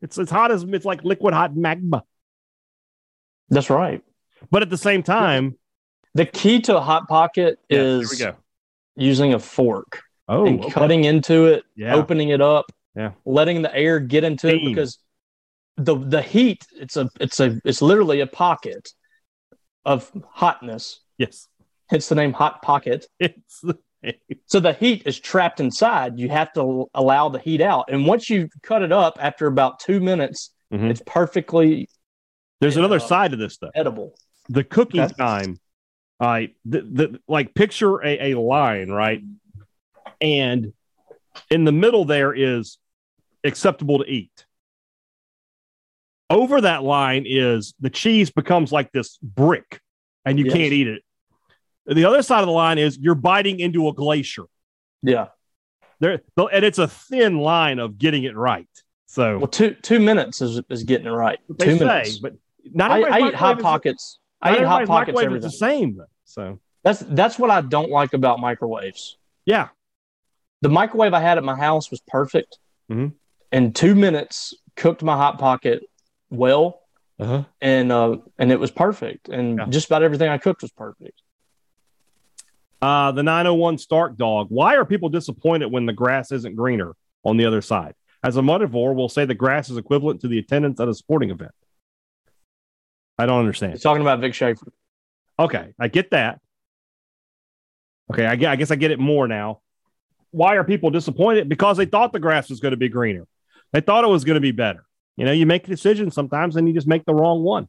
It's as hot as it's like liquid hot magma. That's right. But at the same time, the key to a hot pocket yeah, is using a fork. Oh, and okay. cutting into it, yeah. opening it up, yeah, letting the air get into Steam. it because the the heat it's a it's a it's literally a pocket of hotness. Yes, it's the name hot pocket. It's the so the heat is trapped inside. You have to allow the heat out, and once you cut it up after about two minutes, mm-hmm. it's perfectly. There's uh, another side to this though. Edible. The cooking okay. time all right, the, the like picture a, a line, right? And in the middle there is acceptable to eat. Over that line is the cheese becomes like this brick and you yes. can't eat it. The other side of the line is you're biting into a glacier. Yeah. There and it's a thin line of getting it right. So well, two two minutes is, is getting it right. Two say, minutes. But not I, I eat hot pockets. I eat hot pockets. Everything. the same. So that's that's what I don't like about microwaves. Yeah, the microwave I had at my house was perfect. Mm-hmm. In two minutes, cooked my hot pocket well, uh-huh. and uh, and it was perfect. And yeah. just about everything I cooked was perfect. Uh, the 901 Stark dog. Why are people disappointed when the grass isn't greener on the other side? As a mudivore, we'll say the grass is equivalent to the attendance at a sporting event. I don't understand. He's talking about Vic Schaefer. Okay, I get that. Okay, I, I guess I get it more now. Why are people disappointed? Because they thought the grass was going to be greener. They thought it was going to be better. You know, you make a decision sometimes and you just make the wrong one.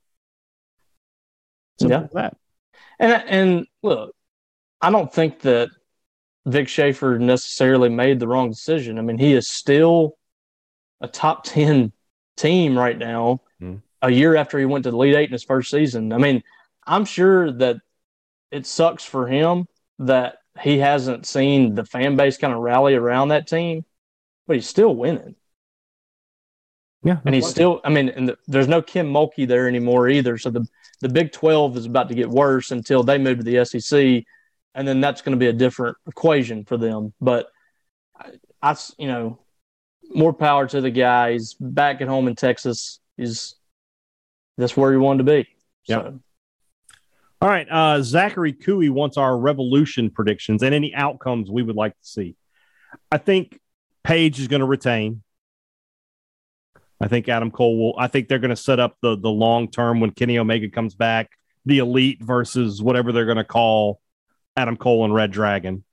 Simple yeah. that. And and look, I don't think that Vic Schaefer necessarily made the wrong decision. I mean, he is still a top ten team right now. Mm. A year after he went to the Elite Eight in his first season. I mean, I'm sure that it sucks for him that he hasn't seen the fan base kind of rally around that team, but he's still winning. Yeah, And he's still, I mean, and the, there's no Kim Mulkey there anymore either. So the, the Big 12 is about to get worse until they move to the SEC. And then that's going to be a different equation for them. But I, I, you know, more power to the guy. He's back at home in Texas. He's, that's where he wanted to be. Yep. So, All right. Uh, Zachary Cooey wants our revolution predictions and any outcomes we would like to see. I think Page is going to retain. I think Adam Cole will. I think they're going to set up the the long term when Kenny Omega comes back, the elite versus whatever they're going to call Adam Cole and Red Dragon.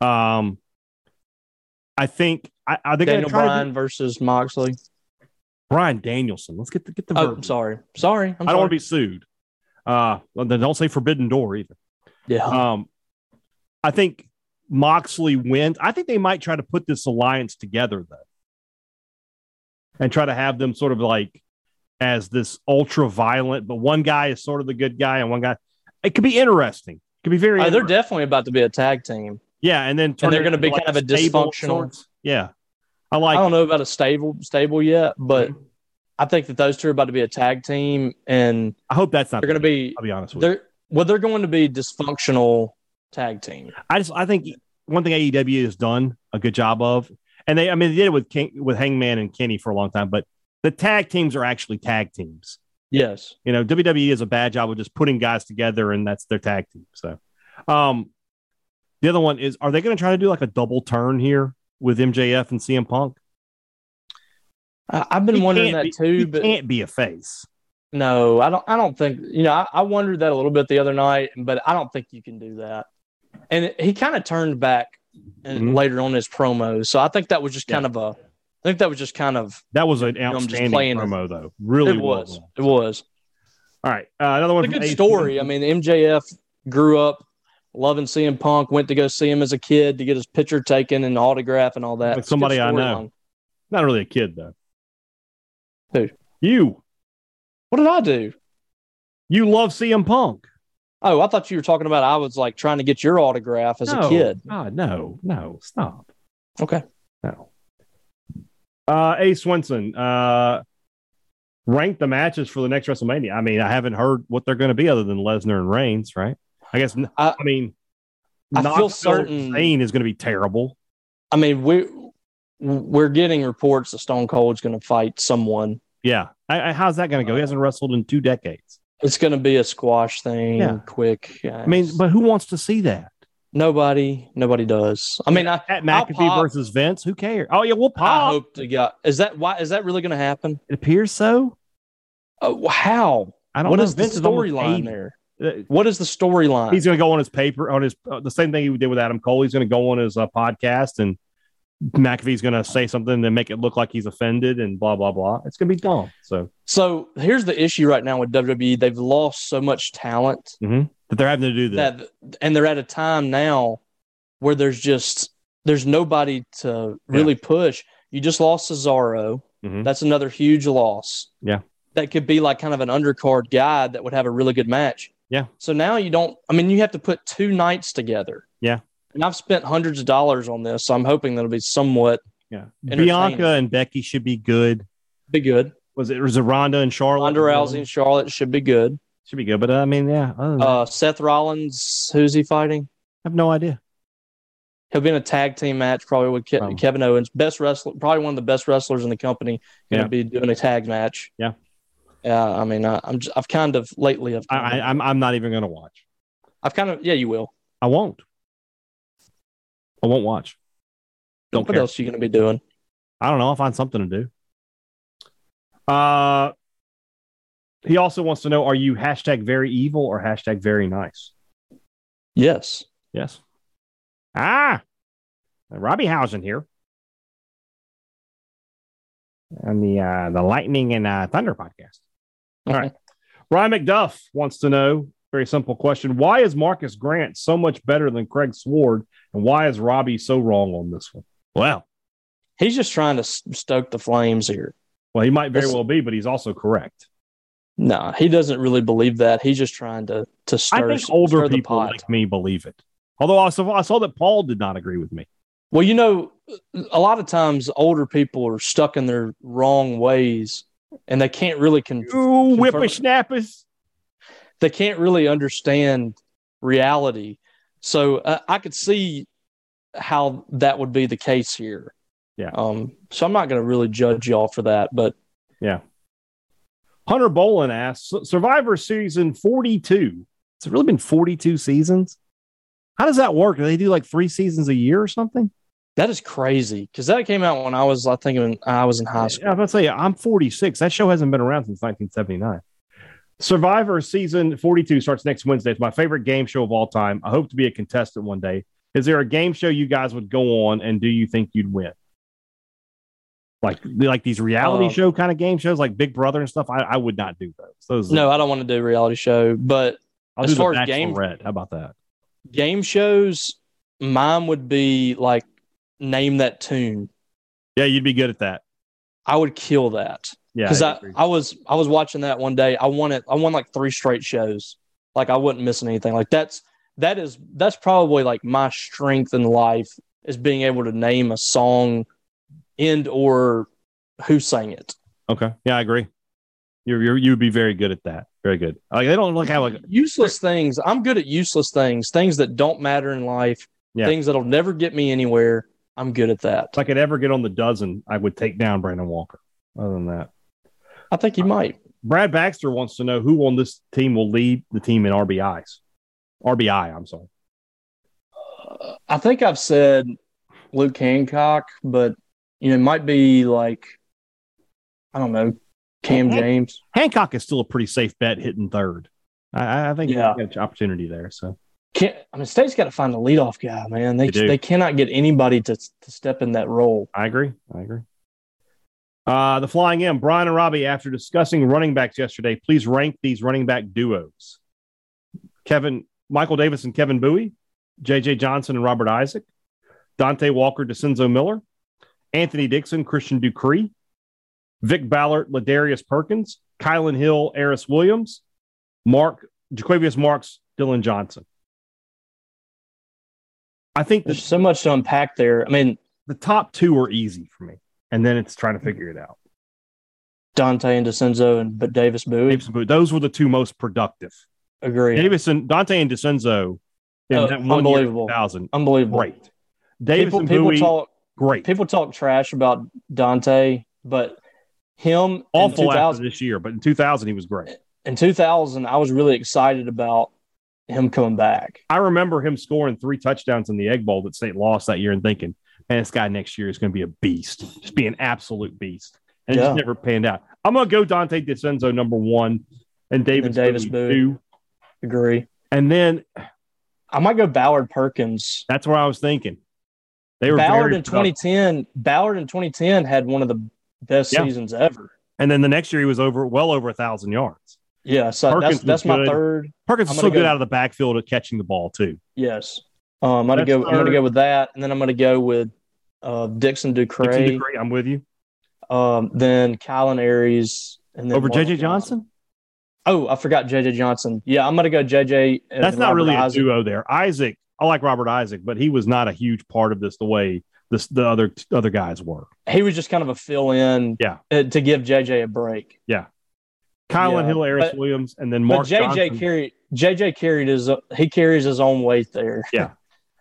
Um, I think I, they going Daniel Bryan versus Moxley. Bryan Danielson? Let's get the get the. Oh. I'm sorry. Sorry. I'm I don't want to be sued. Uh, well, then don't say Forbidden Door either. Yeah. Um, I think Moxley wins. I think they might try to put this alliance together though, and try to have them sort of like as this ultra violent, but one guy is sort of the good guy and one guy. It could be interesting. It could be very. Uh, they're definitely about to be a tag team. yeah, and then turn they're gonna into be kind of a dysfunctional-. Yeah, I like. I don't know about a stable stable yet, but I think that those two are about to be a tag team, and I hope that's not. they're going to be I'll be honest with you. they're well, they're going to be dysfunctional tag team. I just I think one thing AEW has done a good job of, and they I mean they did it with King, with Hangman and Kenny for a long time, but the tag teams are actually tag teams. Yes, You know, WWE is a bad job of just putting guys together, and that's their tag team. So, um, the other one is, are they going to try to do like a double turn here with MJF and CM Punk? I've been He wondering that be- too, he but can't be a face. no, I don't. I don't think you know. I, I wondered that a little bit the other night, but I don't think you can do that. And it, he kind of turned back and Mhm. later on his promos, so I think that was just kind of a. I think that was just kind of That was an outstanding playing it. promo, though. Really it was. done. It was. All right, uh, another one. It's a good story. I mean, MJF grew up loving CM Punk, went to go see him as a kid to get his picture taken and autograph and all that. Like It's a good somebody I know. storyline. Not really a kid though. Who? You. What did I do? You love CM Punk. Oh, I thought you were talking about I was like trying to get your autograph as No. a kid. God, no, no, stop. Okay. No. Uh, A. Swenson, uh, rank the matches for the next WrestleMania. I mean, I haven't heard what they're going to be other than Lesnar and Reigns, right? I guess. I, I- mean, I feel certain- Zayn is going to be terrible. I mean, we we're getting reports that Stone Cold's going to fight someone. Yeah. I, I, how's that going to go? He hasn't wrestled in two decades. It's going to be a squash thing, Yeah. quick. I mean, but who wants to see that? nobody, nobody does. I mean, I, Pat McAfee versus Vince, who cares? Oh yeah, we'll pop. I hope to God. Is that why? Is that really going to happen? It appears so. Uh, how? I don't What know. is the Vince almost storyline there? What is the storyline? He's going to go on his paper on his uh, the same thing he did with Adam Cole. He's going to go on his uh, podcast and McAfee's going to say something and make it look like he's offended and blah blah blah. It's going to be dumb. So So here's the issue right now with WWE. They've lost so much talent that they're having to do this. that, and they're at a time now where there's just there's nobody to really push. You just lost Cesaro. Mhm. That's another huge loss. Yeah. That could be like kind of an undercard guy that would have a really good match. Yeah. So now you don't. I mean, you have to put two nights together. Yeah. And I've spent hundreds of dollars on this, so I'm hoping that'll be somewhat yeah. Bianca and Becky should be good. be good. Was it was it Ronda and Charlotte? Ronda Rousey and Charlotte should be good. should be good, but uh, I mean, yeah, Uh, Seth Rollins, who's he fighting? I have no idea. He'll be in a tag team match probably with Ke- Probably. Kevin Owens, best wrestler, probably one of the best wrestlers in the company. Going to Yeah. be doing a tag match. Yeah. Yeah, I mean, I, I'm just, I've kind of lately, I've, I, I, I'm I'm not even going to watch. I've kind of, yeah, you will. I won't. I won't watch. Don't what care. else are you going to be doing? I don't know. I'll find something to do. Uh, he also wants to know: Are you hashtag very evil or hashtag very nice? Yes. Yes. Ah, Robbie Housen here, on the uh, the Lightning and uh, Thunder podcast. All right. Ryan McDuff wants to know: Very simple question. Why is Marcus Grant so much better than Craig Sward? And why is Robbie so wrong on this one? Well, He's just trying to stoke the flames here. well, he might very This- well be, but he's also correct. No, he doesn't really believe that. He's just trying to to stir, I think older stir the people pot. like me believe it. Although I saw, I saw that Paul did not agree with me. Well, you know, a lot of times older people are stuck in their wrong ways, and they can't really con- Ooh, whippersnappers. they can't really understand reality. So uh, I could see how that would be the case here. Yeah. Um. So I'm not going to really judge y'all for that, but Yeah. Hunter Bolin asks Survivor season 42. Has it really been 42 seasons? How does that work? Do they do like three seasons a year or something? That is crazy because that came out when I was, I think, when I was in high school. Yeah, I'm going to say I'm 46. That show hasn't been around since 1979. Survivor season 42 starts next Wednesday. It's my favorite game show of all time. I hope to be a contestant one day. Is there a game show you guys would go on and do you think you'd win? Like like these reality Uh, show kind of game shows like Big Brother and stuff. I, I would not do those. Those No, I don't want to do a reality show, but I'll as do far as game- Bachelorette. How about that? game shows, mine would be like name that tune. Yeah, you'd be good at that. I would kill that. Yeah, because I I. I was I was watching that one day. I won it. I won like three straight shows. Like I wasn't missing anything. Like that's that is that's probably like my strength in life is being able to name a song and or who sang it. okay. Yeah, I agree. You're, you're you'd be very good at that. Very good. Like they don't look how like Useless things. I'm good at useless things. Things that don't matter in life. Yeah. Things that'll never get me anywhere. I'm good at that. if I could ever get on the dozen, I would take down Brandon Walker. Other than that, I think you uh, might. Brad Baxter wants to know who on this team will lead the team in RBIs. RBI, I'm sorry. Uh, I think I've said Luke Hancock, but you know, it might be like I don't know, Cam Hank- James. Hancock is still a pretty safe bet hitting third. I- I, think Yeah. yeah. got an opportunity there. So Can't, I mean, State's got to find a leadoff guy, man. They They they cannot get anybody to to step in that role. I agree. I agree. Uh, the Flying M, Brian and Robbie, after discussing running backs yesterday, please rank these running back duos. Kevin, Michael Davis and Kevin Bowie, JJ Johnson and Robert Isaac, Dante Walker, Dicenzo Miller, Anthony Dixon, Christian Ducre, Vick Ballard, Ladarius Perkins, Kylin Hill, Aeris Williams, Mark, Jaquavius Marks, Dylan Johnson. I think There's the, so much to unpack there. I mean, the top two are easy for me, and then it's trying to figure it out. Dante and Dicenzo and but Davis Bowie. Davis Bowie, those were the two most productive. Agree. Davis and Dante and Dicenzo in Oh, that one unbelievable. year, 2000, Unbelievable. great. Davis People, people Bowie, talk great. people talk trash about Dante, but him Awful 2000, after this year, but in 2000 he was great. in 2000, I was really excited about him coming back. I remember him scoring three touchdowns in the Egg Bowl that State lost that year, and thinking, "Man, this guy next year is going to be a beast, just be an absolute beast." And it just never panned out. I'm going to go Dante Dicenzo number one, and Davis, Davis Bowie, Bowie. two, Agree. and then I might go Ballard Perkins. that's where I was thinking. They were Ballard in 2010. Ballard in 2010 had one of the best Yeah. seasons ever. and then the next year he was over well over a thousand yards. Yeah, so Perkins that's that's my good. third. Perkins is so good go- out of the backfield at catching the ball too. Yes. Um, I'm gonna That's go. I'm gonna go with that, and then I'm gonna go with uh, Dixon Dixon Ducre, I'm with you. um, then Kylin Aeris, and then Over Mark JJ Johnson? Oh, I forgot JJ Johnson. Yeah, I'm gonna go JJ. and That's not Robert really a Isaac. duo there. Isaac, I like Robert Isaac, but he was not a huge part of this the way this the other other guys were. He was just kind of a fill in. Yeah. uh, to give JJ a break. Kylin Yeah, Hill, but- Williams, and then Mark but JJ Johnson. carried JJ carried his he carries his own weight there. Yeah.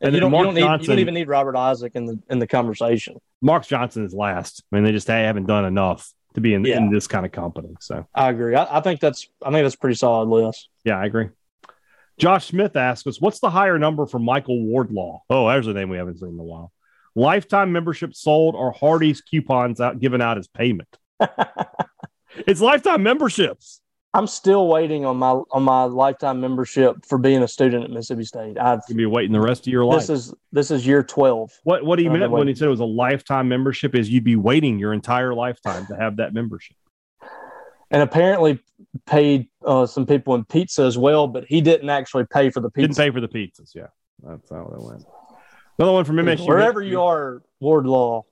and, you then don't, Mark you don't need you don't even need Robert Isaac in the in the conversation. Mark Johnson is last. I mean, they just haven't done enough to be in, Yeah. in this kind of company. So I agree. I, I think that's I think that's a pretty solid list. yeah, I agree. Josh Smith asks us, what's the higher number for Michael Wardlaw? Oh, there's a name we haven't seen in a while. Lifetime membership sold or Hardee's coupons out given out as payment? it's lifetime memberships. I'm still waiting on my on my lifetime membership for being a student at Mississippi State. I've You'll be waiting the rest of your life. this is this is year twelve. what what he meant when he said it was a lifetime membership is you'd be waiting your entire lifetime to have that membership. and apparently paid uh, some people in pizza as well, but he didn't actually pay for the pizza. Didn't pay for the pizzas. Yeah, that's how it went. Another one from MSU. Wherever you are, Wardlaw,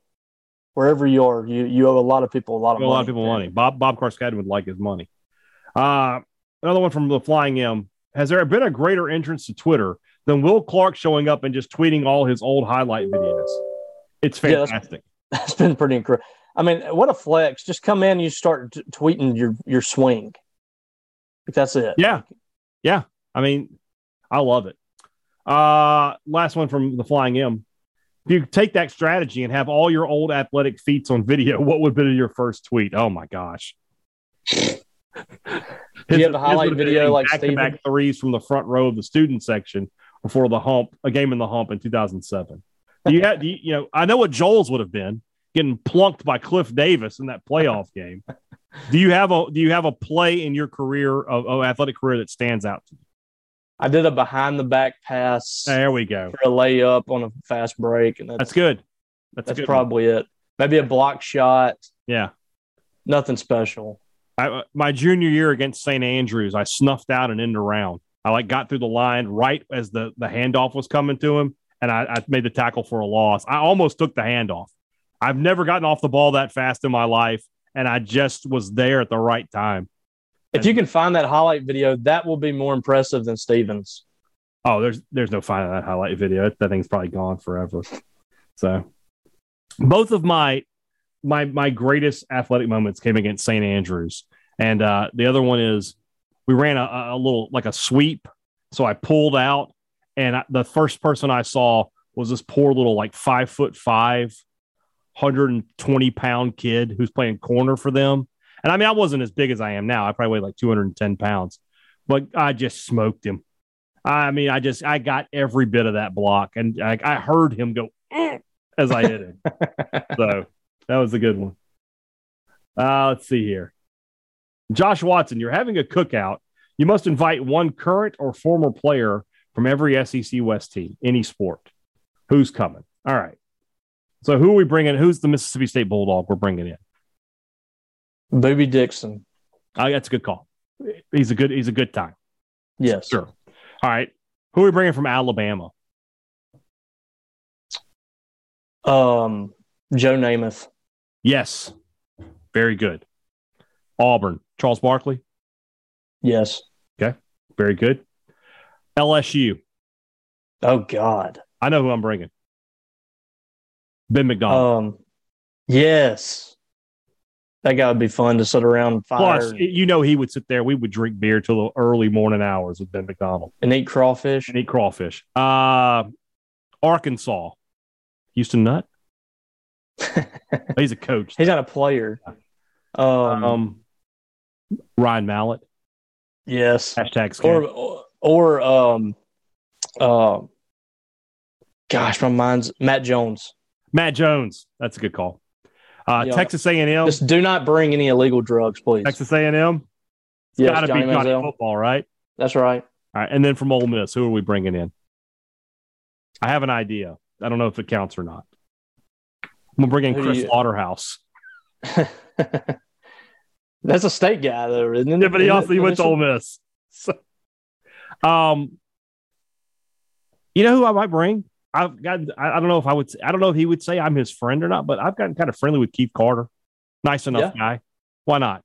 wherever you are, you, you owe a lot of people a lot of a money. lot of people money. Bob Bob Carskadden would like his money. Uh, another one from the Flying M. Has there been a greater entrance to Twitter than Will Clark showing up and just tweeting all his old highlight videos? It's Yeah, that's- fantastic. That's been pretty incredible. I mean, what a flex! Just come in, you start t- tweeting your your swing. Like, that's it. Yeah. Yeah. I mean, I love it. Uh, last one from the Flying M. If you take that strategy and have all your old athletic feats on video, what would be your first tweet? Oh my gosh. Do you have a highlight video like back to back threes from the front row of the student section before the hump, a game in the hump in 2007. Do you have, do you, you know, I know what Joel's would have been getting plunked by Cliff Davis in that playoff game. Do you have a do you have a play in your career of, of athletic career that stands out to you? I did a behind the back pass There we go. for a layup on a fast break, and that's That's good. That's, that's good one. probably it. Maybe a block shot. yeah. Nothing special. I, uh, my junior year against St. Andrews, I snuffed out an end around. I like got through the line right as the the handoff was coming to him, and I, I made the tackle for a loss. I almost took the handoff. I've never gotten off the ball that fast in my life, and I just was there at the right time. If you can find that highlight video, that will be more impressive than Stevens. Oh, there's there's no finding that highlight video. That thing's probably gone forever. So, both of my my my greatest athletic moments came against St. Andrews, and uh, the other one is we ran a, a little like a sweep. So I pulled out, and I, the first person I saw was this poor little like five foot five, 120 pound kid who's playing corner for them. And I mean, I wasn't as big as I am now. I probably weighed like 210 pounds, but I just smoked him. I mean, I just I got every bit of that block, and I, I heard him go "Eh," as I hit him. so that was a good one. Uh, let's see here. Josh Watson, you're having a cookout. You must invite one current or former player from every SEC West team, any sport. Who's coming? All right. So who are we bringing? Who's the Mississippi State Bulldog we're bringing in? Boobie Dixon. Oh, that's a good call. He's a good. He's a good time. Yes. Sure. All right. Who are we bringing from Alabama? Um, Joe Namath. Yes. Very good. Auburn. Charles Barkley. Yes. Okay. Very good. LSU. Oh God. I know who I'm bringing. Ben McDonald. Um, yes. That guy would be fun to sit around and fire Plus, you know, he would sit there. We would drink beer till the early morning hours with Ben McDonald and eat crawfish. and eat crawfish. Uh, Arkansas. Houston Nutt. He's a coach. He's not a player. Um, Um, Ryan Mallett. yes. Hashtag Or, scam. or or um, uh, gosh, my mind's Matt Jones. Matt Jones. That's a good call. Uh, Yeah. Texas A&M. Just do not bring any illegal drugs, please. Texas A&M. yes, Got to be Johnny Johnny football, right? That's right. All right, and then from Ole Miss, who are we bringing in? I have an idea. I don't know if it counts or not. I'm gonna bring in Who Chris you- Slaughterhouse. That's a state guy, though, isn't it? Yeah, but he also he went to Ole Miss. So, um, you know who I might bring? I've got. I, don't know if I would. I don't know if he would say I'm his friend or not. But I've gotten kind of friendly with Keith Carter. Nice enough guy. Why not?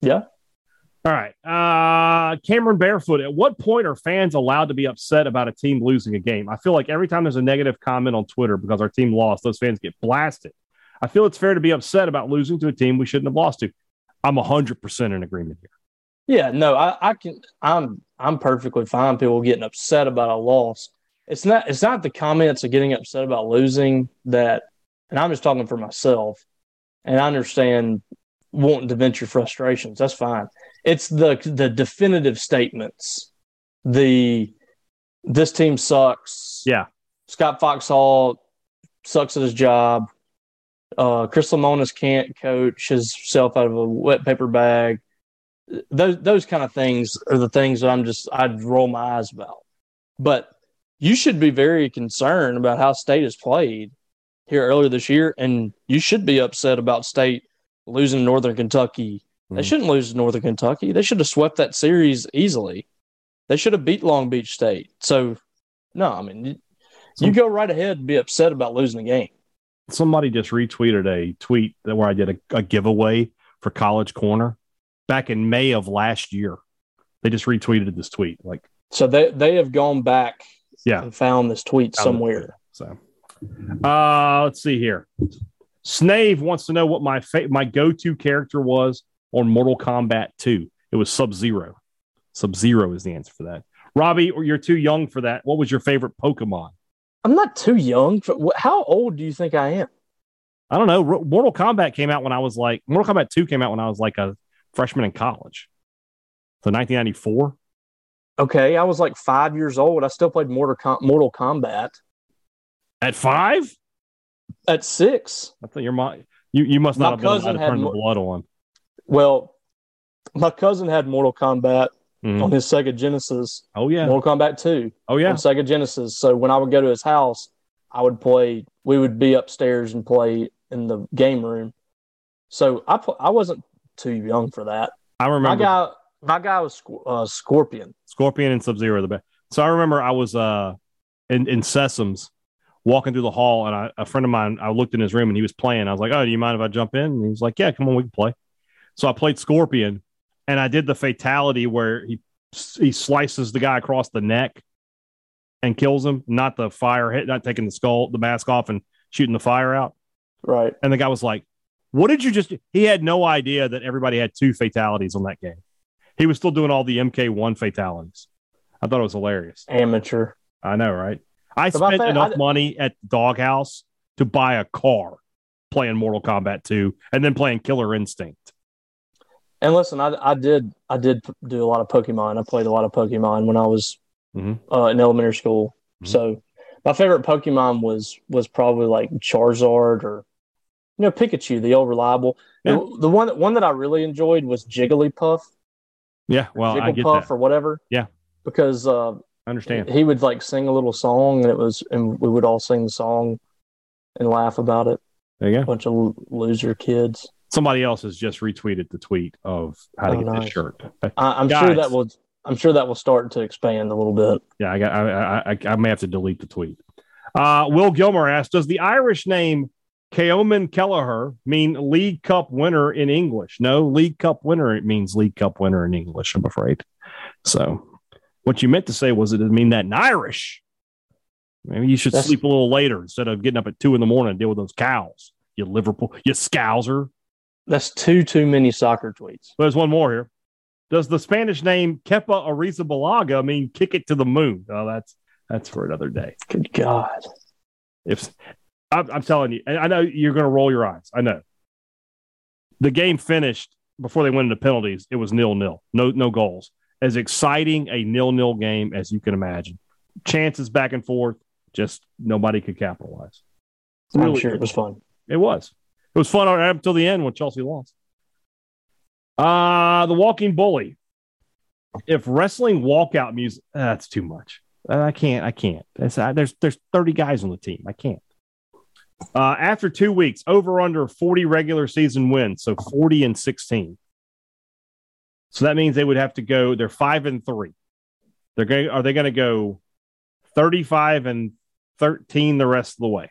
Yeah. All right. Uh, Cameron Barefoot. At what point are fans allowed to be upset about a team losing a game? I feel like every time there's a negative comment on Twitter because our team lost, those fans get blasted. I feel it's fair to be upset about losing to a team we shouldn't have lost to. I'm 100% in agreement here. Yeah, no, I, I can. I'm I'm perfectly fine. People getting upset about a loss. It's not. It's not the comments of getting upset about losing that. And I'm just talking for myself. And I understand wanting to vent your frustrations. That's fine. It's the the definitive statements. The this team sucks. Yeah. Scott Foxhall sucks at his job. Uh, Chris Lemonis can't coach himself out of a wet paper bag those those kind of things are the things that I'm just I'd roll my eyes about. But you should be very concerned about how state has played here earlier this year, and you should be upset about state losing Northern Kentucky. They Mhm. shouldn't lose Northern Kentucky. They should have swept that series easily. They should have beat Long Beach State. So, no, I mean, you, you go right ahead and be upset about losing the game. Somebody just retweeted a tweet that where I did a, a giveaway for College Corner back in May of last year. They just retweeted this tweet. Like, So they they have gone back Yeah. and found this tweet Found somewhere. So, uh, let's see here. Snave wants to know what my fa- my go to character was on Mortal Kombat 2. It was Sub Zero. Sub Zero is the answer for that. Robbie, or you're too young for that. What was your favorite Pokemon? I'm not too young. How old do you think I am? I don't know. Mortal Kombat came out when I was like Mortal Kombat 2 came out when I was like a freshman in college. So 1994. Okay, I was like five years old. I still played Mortal, Com- Mortal Kombat At five? at six. I thought your mom. You you must My not have been allowed to had turn the blood on. Well, my cousin had Mortal Kombat Mhm. on his Sega Genesis, Oh yeah. Mortal Kombat 2 Oh yeah. on Sega Genesis. So when I would go to his house, I would play, we would be upstairs and play in the game room. So I pl- I wasn't too young for that. I My remember guy, my guy was uh, Scorpion. Scorpion and Sub Zero the best. So I remember I was uh in in Sesams walking through the hall, and I, a friend of mine, I looked in his room and he was playing. I was like, "Oh, do you mind if I jump in?" And he was like, "Yeah, come on, we can play." So I played Scorpion, and I did the fatality where he he slices the guy across the neck and kills him, not the fire hit, not taking the skull, the mask off, and shooting the fire out. Right. And the guy was like, What did you just? He had no idea that everybody had two fatalities on that game. He was still doing all the MK1 fatalities. I thought it was hilarious. Amateur. I know, right? I my spent enough I- money at Doghouse to buy a car playing Mortal Kombat 2 and then playing Killer Instinct. And listen, I, I did I did do a lot of Pokemon. I played a lot of Pokemon when I was Mhm. uh, in elementary school. Mhm. So my favorite Pokemon was was probably like Charizard or you know Pikachu, the old reliable. Yeah. The, the one one that I really enjoyed was Jigglypuff, Yeah, well, I get Jigglypuff that. or whatever. Yeah. because uh, I understand. he would like sing a little song, and it was and we would all sing the song and laugh about it. There you A go. bunch of loser kids. Somebody else has just retweeted the tweet of how to Oh, get this shirt. I, I'm Guys. sure that will. I'm sure that will start to expand a little bit. Yeah, I got. I, I, I, I may have to delete the tweet. Uh, Will Gilmer asked, "Does the Irish name Keoman Kelleher mean League Cup winner in English?" No, League Cup winner. It means League Cup winner in English. I'm afraid. So, what you meant to say was it didn't mean that in Irish. Maybe you should That's- sleep a little later instead of getting up at two in the morning and deal with those cows. You Liverpool, you scouser. That's too too many soccer tweets. There's one more here. Does the Spanish name Kepa Arrizabalaga mean kick it to the moon? Oh, that's that's for another day. Good God. If I'm, I'm telling you, and I know you're going to roll your eyes. I know. The game finished before they went into penalties. It was nil nil, no no goals. As exciting a nil nil game as you can imagine. Chances back and forth, just nobody could capitalize. I'm Really sure it was fun. It was. It was fun up until the end when Chelsea lost. Uh the Walking Bully. If wrestling walkout music, that's too much. I can't. I can't. Uh, there's there's 30 guys on the team. I can't. Uh, after two weeks, over under 40 regular season wins, so 40 and 16. So that means they would have to go. They're five and three. They're going. Are they going to go 35 and 13 the rest of the way?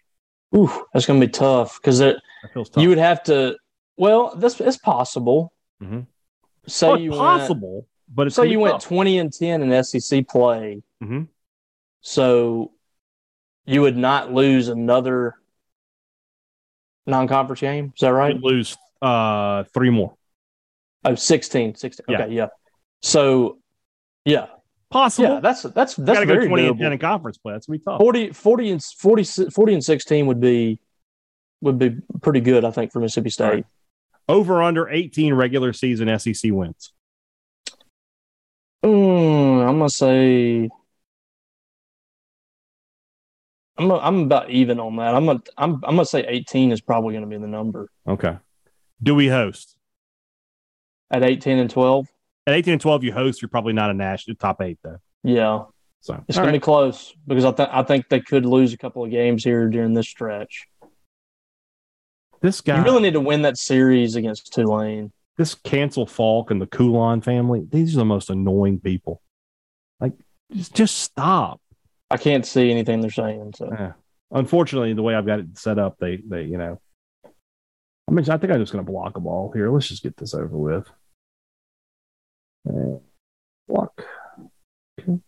Ooh, that's going to be tough because it. tough. you would have to. Well, this it's possible. Mhm. Say Oh, you it's went, possible, but it's say you went tough. twenty and ten in SEC play. Mhm. So you would not lose another non-conference game. Is that right? You'd lose uh, three more. Oh, 16. 16. Yeah. Okay, yeah. So, yeah, Possible. yeah, that's that's that's to go very 20 and 10 in conference play. That's to be tough. 40, 40 and 40, 40 and 16 would be would be pretty good, I think, for Mississippi State. Right. Over under 18 regular season SEC wins. Mm, I'm gonna say I'm i I'm about even on that. I'm gonna I'm I'm gonna say 18 is probably gonna be the number Okay. Do we host? at 18 and 12. At 18 and 12, you host. You're probably not a national top eight, though. Yeah, So it's gonna right. be close because I think I think they could lose a couple of games here during this stretch. This guy You really need to win that series against Tulane. this cancel Falk and the Coulon family, these are the most annoying people. Like, just, just stop. I can't see anything they're saying. So Eh. Unfortunately, the way I've got it set up, they, they, you know, I mean, I think I'm just going to block them all here. Let's just get this over with. And block. Okay.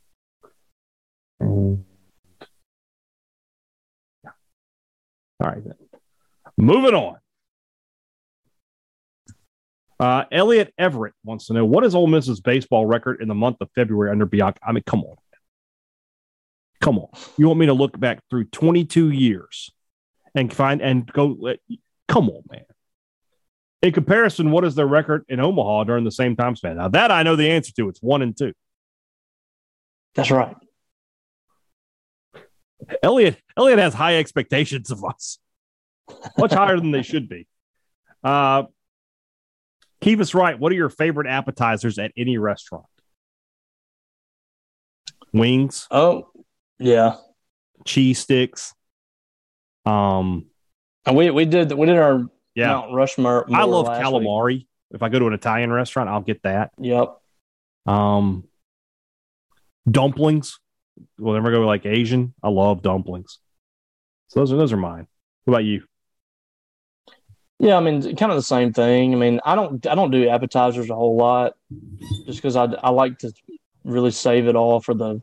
And yeah. all right then. Moving on. Uh, Elliot Everett wants to know what is Ole Miss's baseball record in the month of February under Bianco? I mean, come on, come on. You want me to look back through 22 years and find and go? Come on, man. In comparison, what is their record in Omaha during the same time span? Now that I know the answer to. It's one and two. that's right. Elliot Elliot has high expectations of us, much higher than they should be. Uh, keep us right. What are your favorite appetizers at any restaurant? Wings, Oh, yeah. cheese sticks. Um, And we we did we did our yeah, Mount Rushmore. I love last week. calamari. If I go to an Italian restaurant, I'll get that. Yep. Um, dumplings. Whenever I go like Asian, I love dumplings. So those are those are mine. What about you? Yeah, I mean, kind of the same thing. I mean, I don't I don't do appetizers a whole lot, just because I I like to really save it all for the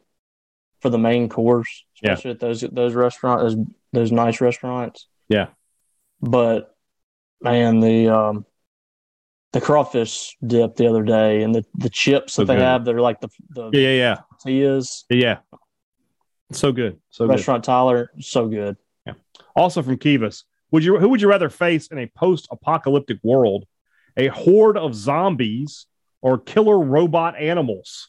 for the main course, Yeah. especially at those those restaurants, those those nice restaurants. Yeah. But man, the um the crawfish dip the other day, and the the chips So that they have, they're like the the Yeah, yeah, yeah, tortillas. yeah. yeah. So good, so good. Restaurant Tyler, so good. Yeah also from Kivas, would you who would you rather face in a post-apocalyptic world? A horde of zombies or killer robot animals?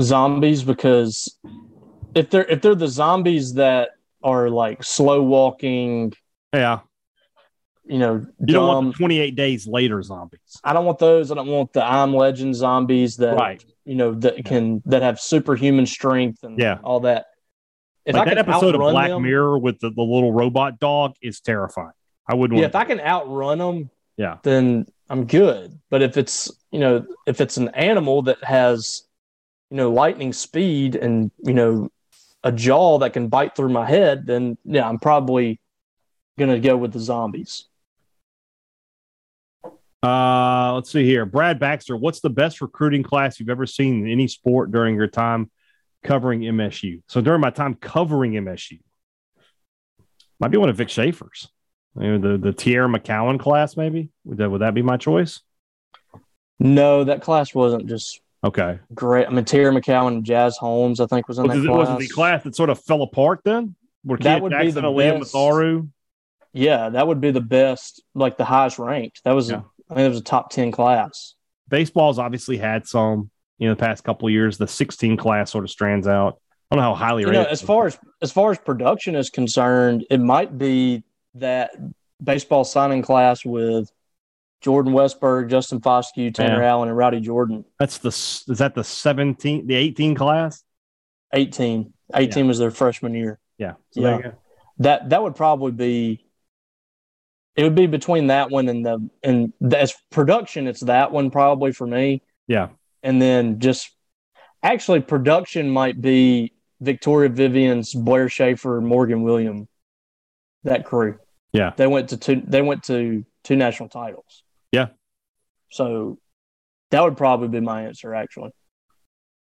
Zombies because if they're if they're the zombies that are like slow walking, Yeah, you know, you don't want the 28 days later zombies. I don't want those. I don't want the I'm Legend zombies that Right. you know that can that have superhuman strength and Yeah. all that. If like I that can episode of Black them, Mirror with the, the little robot dog is terrifying. I wouldn't yeah, if I can outrun them, Yeah. then I'm good. But if it's you know if it's an animal that has you know lightning speed and you know a jaw that can bite through my head, then yeah, I'm probably gonna go with the zombies. Uh, let's see here. Brad Baxter, what's the best recruiting class you've ever seen in any sport during your time covering MSU? So during my time covering MSU, might be one of Vic Schaefer's. Maybe the the Teaira McCowan class, maybe would that would that be my choice? No, that class wasn't just Okay, great. I mean, Terry McCowan and Jazz Holmes, I think, was in was that it, class. was it the class that sort of fell apart then? Were That Keith would be the Liam best. Matharu? Yeah, that would be the best, like the highest ranked. That was, Yeah. I think, it was a top ten class. Baseball's obviously had some you know, the past couple of years. The 16 class sort of strands out. I don't know how highly You know, as far as as far as production is concerned, it might be that baseball signing class with Jordan Westburg, Justin Foscue, Tanner Yeah. Allen, and Rowdy Jordan. that's the is that the 17 the 18 class? 18. 18 was their freshman year. Yeah. So Yeah. there you go. That that would probably be. It would be between that one and the and the, as production, it's that one probably for me. Yeah. and then just actually production might be Victoria Vivians Blair Schaefer, Morgan William, that crew. Yeah. They went to two they went to two national titles. Yeah. So that would probably be my answer actually.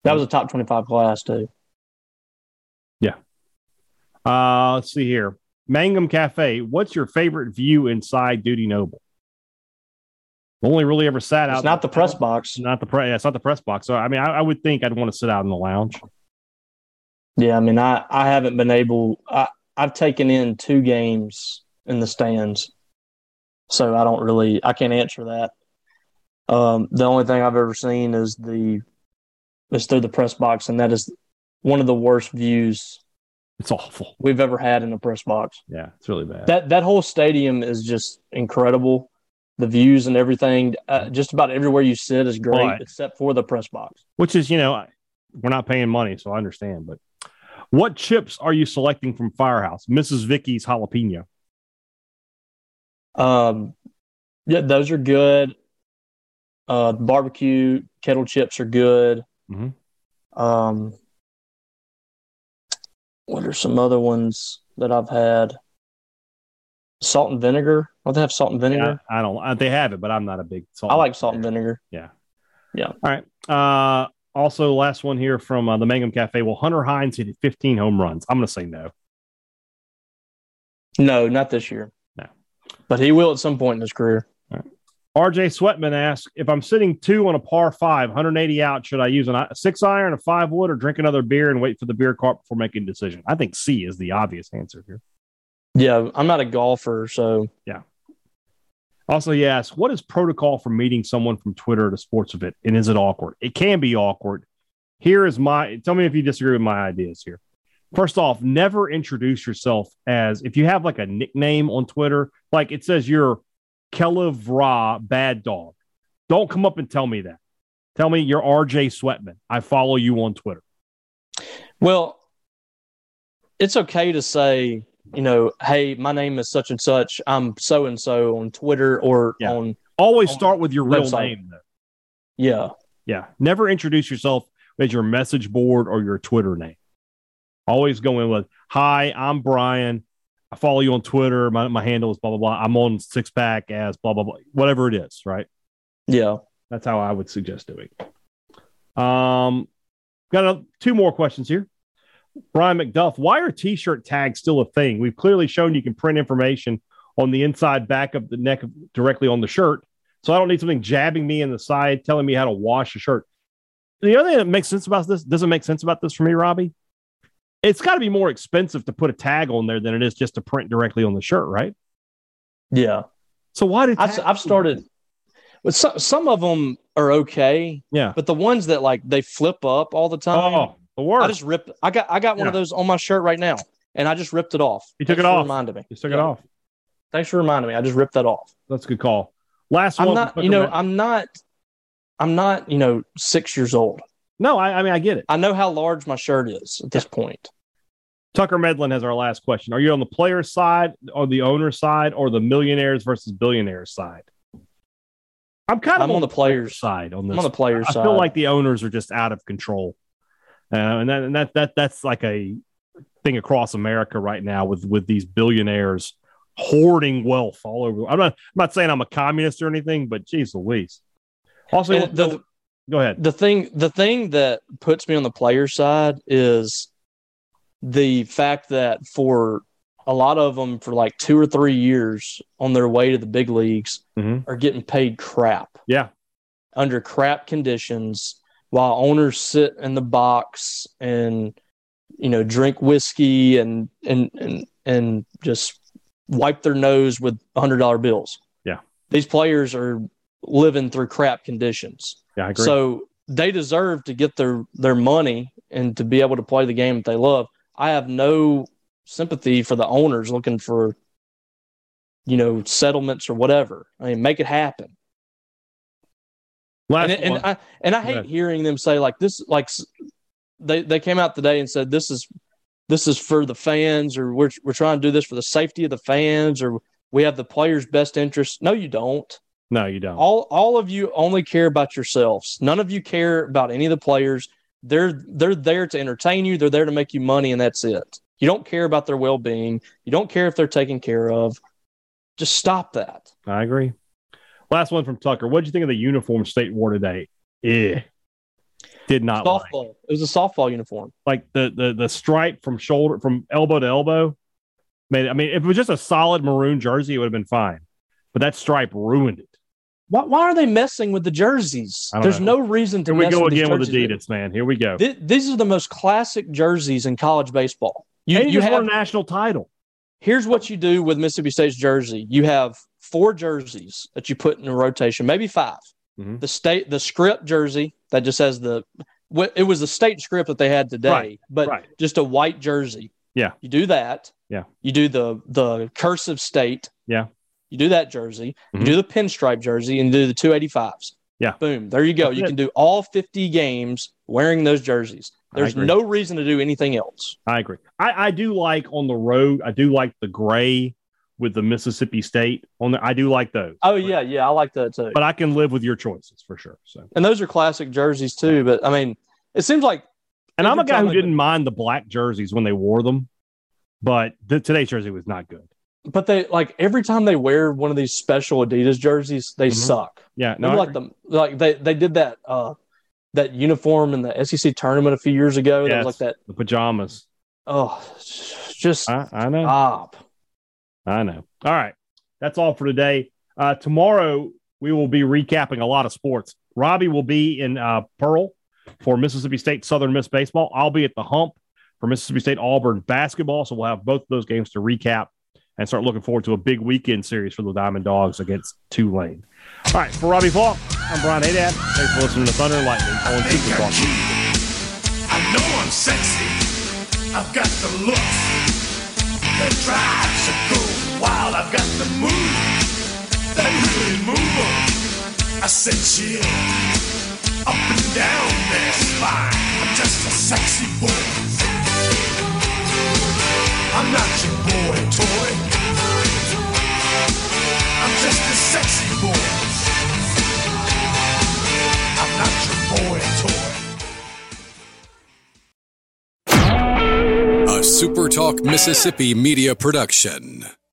That was a top twenty five class too. Yeah. Uh, let's see here. Mangum Cafe. What's your favorite view inside Dudy Noble? Only really ever sat out. It's not the press box. Not the press. Yeah, it's not the press box. So I mean, I, I would think I'd want to sit out in the lounge. Yeah, I mean I, I haven't been able I, I've taken in two games in the stands. So I don't really I can't answer that. Um, the only thing I've ever seen is the is through the press box, and that is one of the worst views It's awful. we've ever had in a press box. Yeah, it's really bad. That that whole stadium is just incredible. The views and everything, uh, just about everywhere you sit is great, Right. except for the press box. Which is, you know, I- we're not paying money, so I understand. But what chips are you selecting from Firehouse? Mrs. Vicky's jalapeno. Um, yeah, those are good. Uh, barbecue kettle chips are good. Mhm. Um, what are some other ones that I've had? Salt and vinegar. Don't they have salt and vinegar? I, I don't. uh, They have it, but I'm not a big salt. I like salt and vinegar. Vinegar. Yeah. Yeah. All right. Uh, also, last one here from uh, the Mangum Cafe. Will Hunter Hines hit 15 home runs? I'm going to say no. No, not this year. But he will at some point in his career. RJ Sweatman asks if I'm sitting two on a par five, 180 out, should I use an, a six iron, a five wood, or drink another beer and wait for the beer cart before making a decision? I think C is the obvious answer here. Yeah, I'm not a golfer, so yeah. Also, he asks, what is protocol for meeting someone from Twitter at a sports event? And is it awkward? It can be awkward. Here is my tell me if you disagree with my ideas here. First off, never introduce yourself as if you have like a nickname on Twitter, like it says you're Kelev Ra Bad Dog. Don't come up and tell me that. Tell me you're RJ Sweatman. I follow you on Twitter. Well, it's okay to say, you know, hey, my name is such and such. I'm so and so on Twitter or Yeah. on, Always On start with your real website. name, though. yeah. Yeah. Never introduce yourself as your message board or your Twitter name. Always go in with, Hi, I'm Brian. I follow you on Twitter. My, my handle is blah, blah, blah. I'm on six pack as blah, blah, blah. Whatever it is, right? Yeah. That's how I would suggest doing. Um, got a, two more questions here. Brian McDuff, why are T-shirt tags still a thing? We've clearly shown you can print information on the inside back of the neck directly on the shirt, so I don't need something jabbing me in the side telling me how to wash a shirt. The other thing that makes sense about this doesn't make sense about this for me, Robbie. It's got to be more expensive to put a tag on there than it is just to print directly on the shirt, right? Yeah. So why did I've, I've started with some, some of them are okay, Yeah. but the ones that like they flip up all the time, Oh, the worst. I just ripped. I got I got one of those on my shirt right now, and I just ripped it off. You took Thanks it off. Reminded me. You took Yeah. it off. Thanks for reminding me. I just ripped that off. That's a good call. Last I'm one. not. You know. Tucker- I'm not. I'm not. You know, six years old. no, I, I mean I get it. I know how large my shirt is at this point. Tucker Medlin has our last question. Are you on the player side, or the owner side, or the millionaires versus billionaires side? I'm kind of I'm on the players. side on this. I'm on the players I side. I feel like the owners are just out of control, uh, and that and that that that's like a thing across America right now with with these billionaires hoarding wealth all over. I'm not I'm not saying I'm a communist or anything, but geez Louise. Also, the, go ahead. the thing the thing that puts me on the player side is the fact that for a lot of them for like two or three years on their way to the big leagues Mhm. are getting paid crap Yeah, under crap conditions while owners sit in the box and you know drink whiskey and and and and just wipe their nose with hundred dollar bills Yeah. these players are living through crap conditions yeah, I agree. so they deserve to get their their money and to be able to play the game that they love. I have no sympathy for the owners looking for you know settlements or whatever. I mean, make it happen. last And, and. I and I hate hearing them say like this. Like they they came out today and said this is this is for the fans or we're we're trying to do this for the safety of the fans or we have the players' best interest. No, you don't. no, you don't. all all of you only care about yourselves. None of you care about any of the players. They're they're there to entertain you. They're there to make you money, and that's it. You don't care about their well being. You don't care if they're taken care of. Just stop that. I agree. Last one from Tucker. What did you think of the uniform state wore today? Eh. Did not like. Softball. It was a softball uniform. like the the the stripe from shoulder from elbow to elbow. Made I mean, if it was just a solid maroon jersey, it would have been fine. But that stripe ruined it. Why, why are they messing with the jerseys? There's know. no reason to Here we go again with. Adidas, man. Here we go. Th- these are the most classic jerseys in college baseball. You, you have a national title. here's what you do with Mississippi State's jersey. You have four jerseys that you put in a rotation, maybe 5 Mhm. The state, the script jersey that just has the, it was the state script that they had today, Right, but right. just a white jersey. Yeah. You do that. Yeah. You do the the cursive state. Yeah. You do that jersey. Mhm. You do the pinstripe jersey and do the 285s. Yeah. Boom. There you go. That's you it. can do all 50 games wearing those jerseys. There's no reason to do anything else. I agree. I, I do like on the road. I do like the gray with the Mississippi State on there. I do like those. Oh yeah, yeah, I like that too. But I can live with your choices for sure. So and those are classic jerseys too. But I mean, it seems like and I'm a guy who didn't mind the black jerseys when they wore them, but the, today's jersey was not good. But they like every time they wear one of these special Adidas jerseys, they mm-hmm. suck. Yeah, no, like them. Like they they did that uh that uniform in the SEC tournament a few years ago. Yes, that was like that the pajamas. Oh, just I, I know. Stop. I know. All right, that's all for today. Uh, tomorrow we will be recapping a lot of sports. Robbie will be in uh, Pearl for Mississippi State Southern Miss baseball. I'll be at the Hump for Mississippi State Auburn basketball. So we'll have both of those games to recap and start looking forward to a big weekend series for the Diamond Dogs against Tulane. All right, for Robbie Faulk, I'm Brian Hadad. Thanks for listening to Thunder and Lightning on SuperTalk. I know I'm sexy. I've got the look that drives a go wild. I've got the move that really move. I said chill up and down their spine. I'm just a sexy boy. I'm not your boy toy. I'm just a sexy boy. I'm not your boy toy. A SuperTalk Mississippi media production.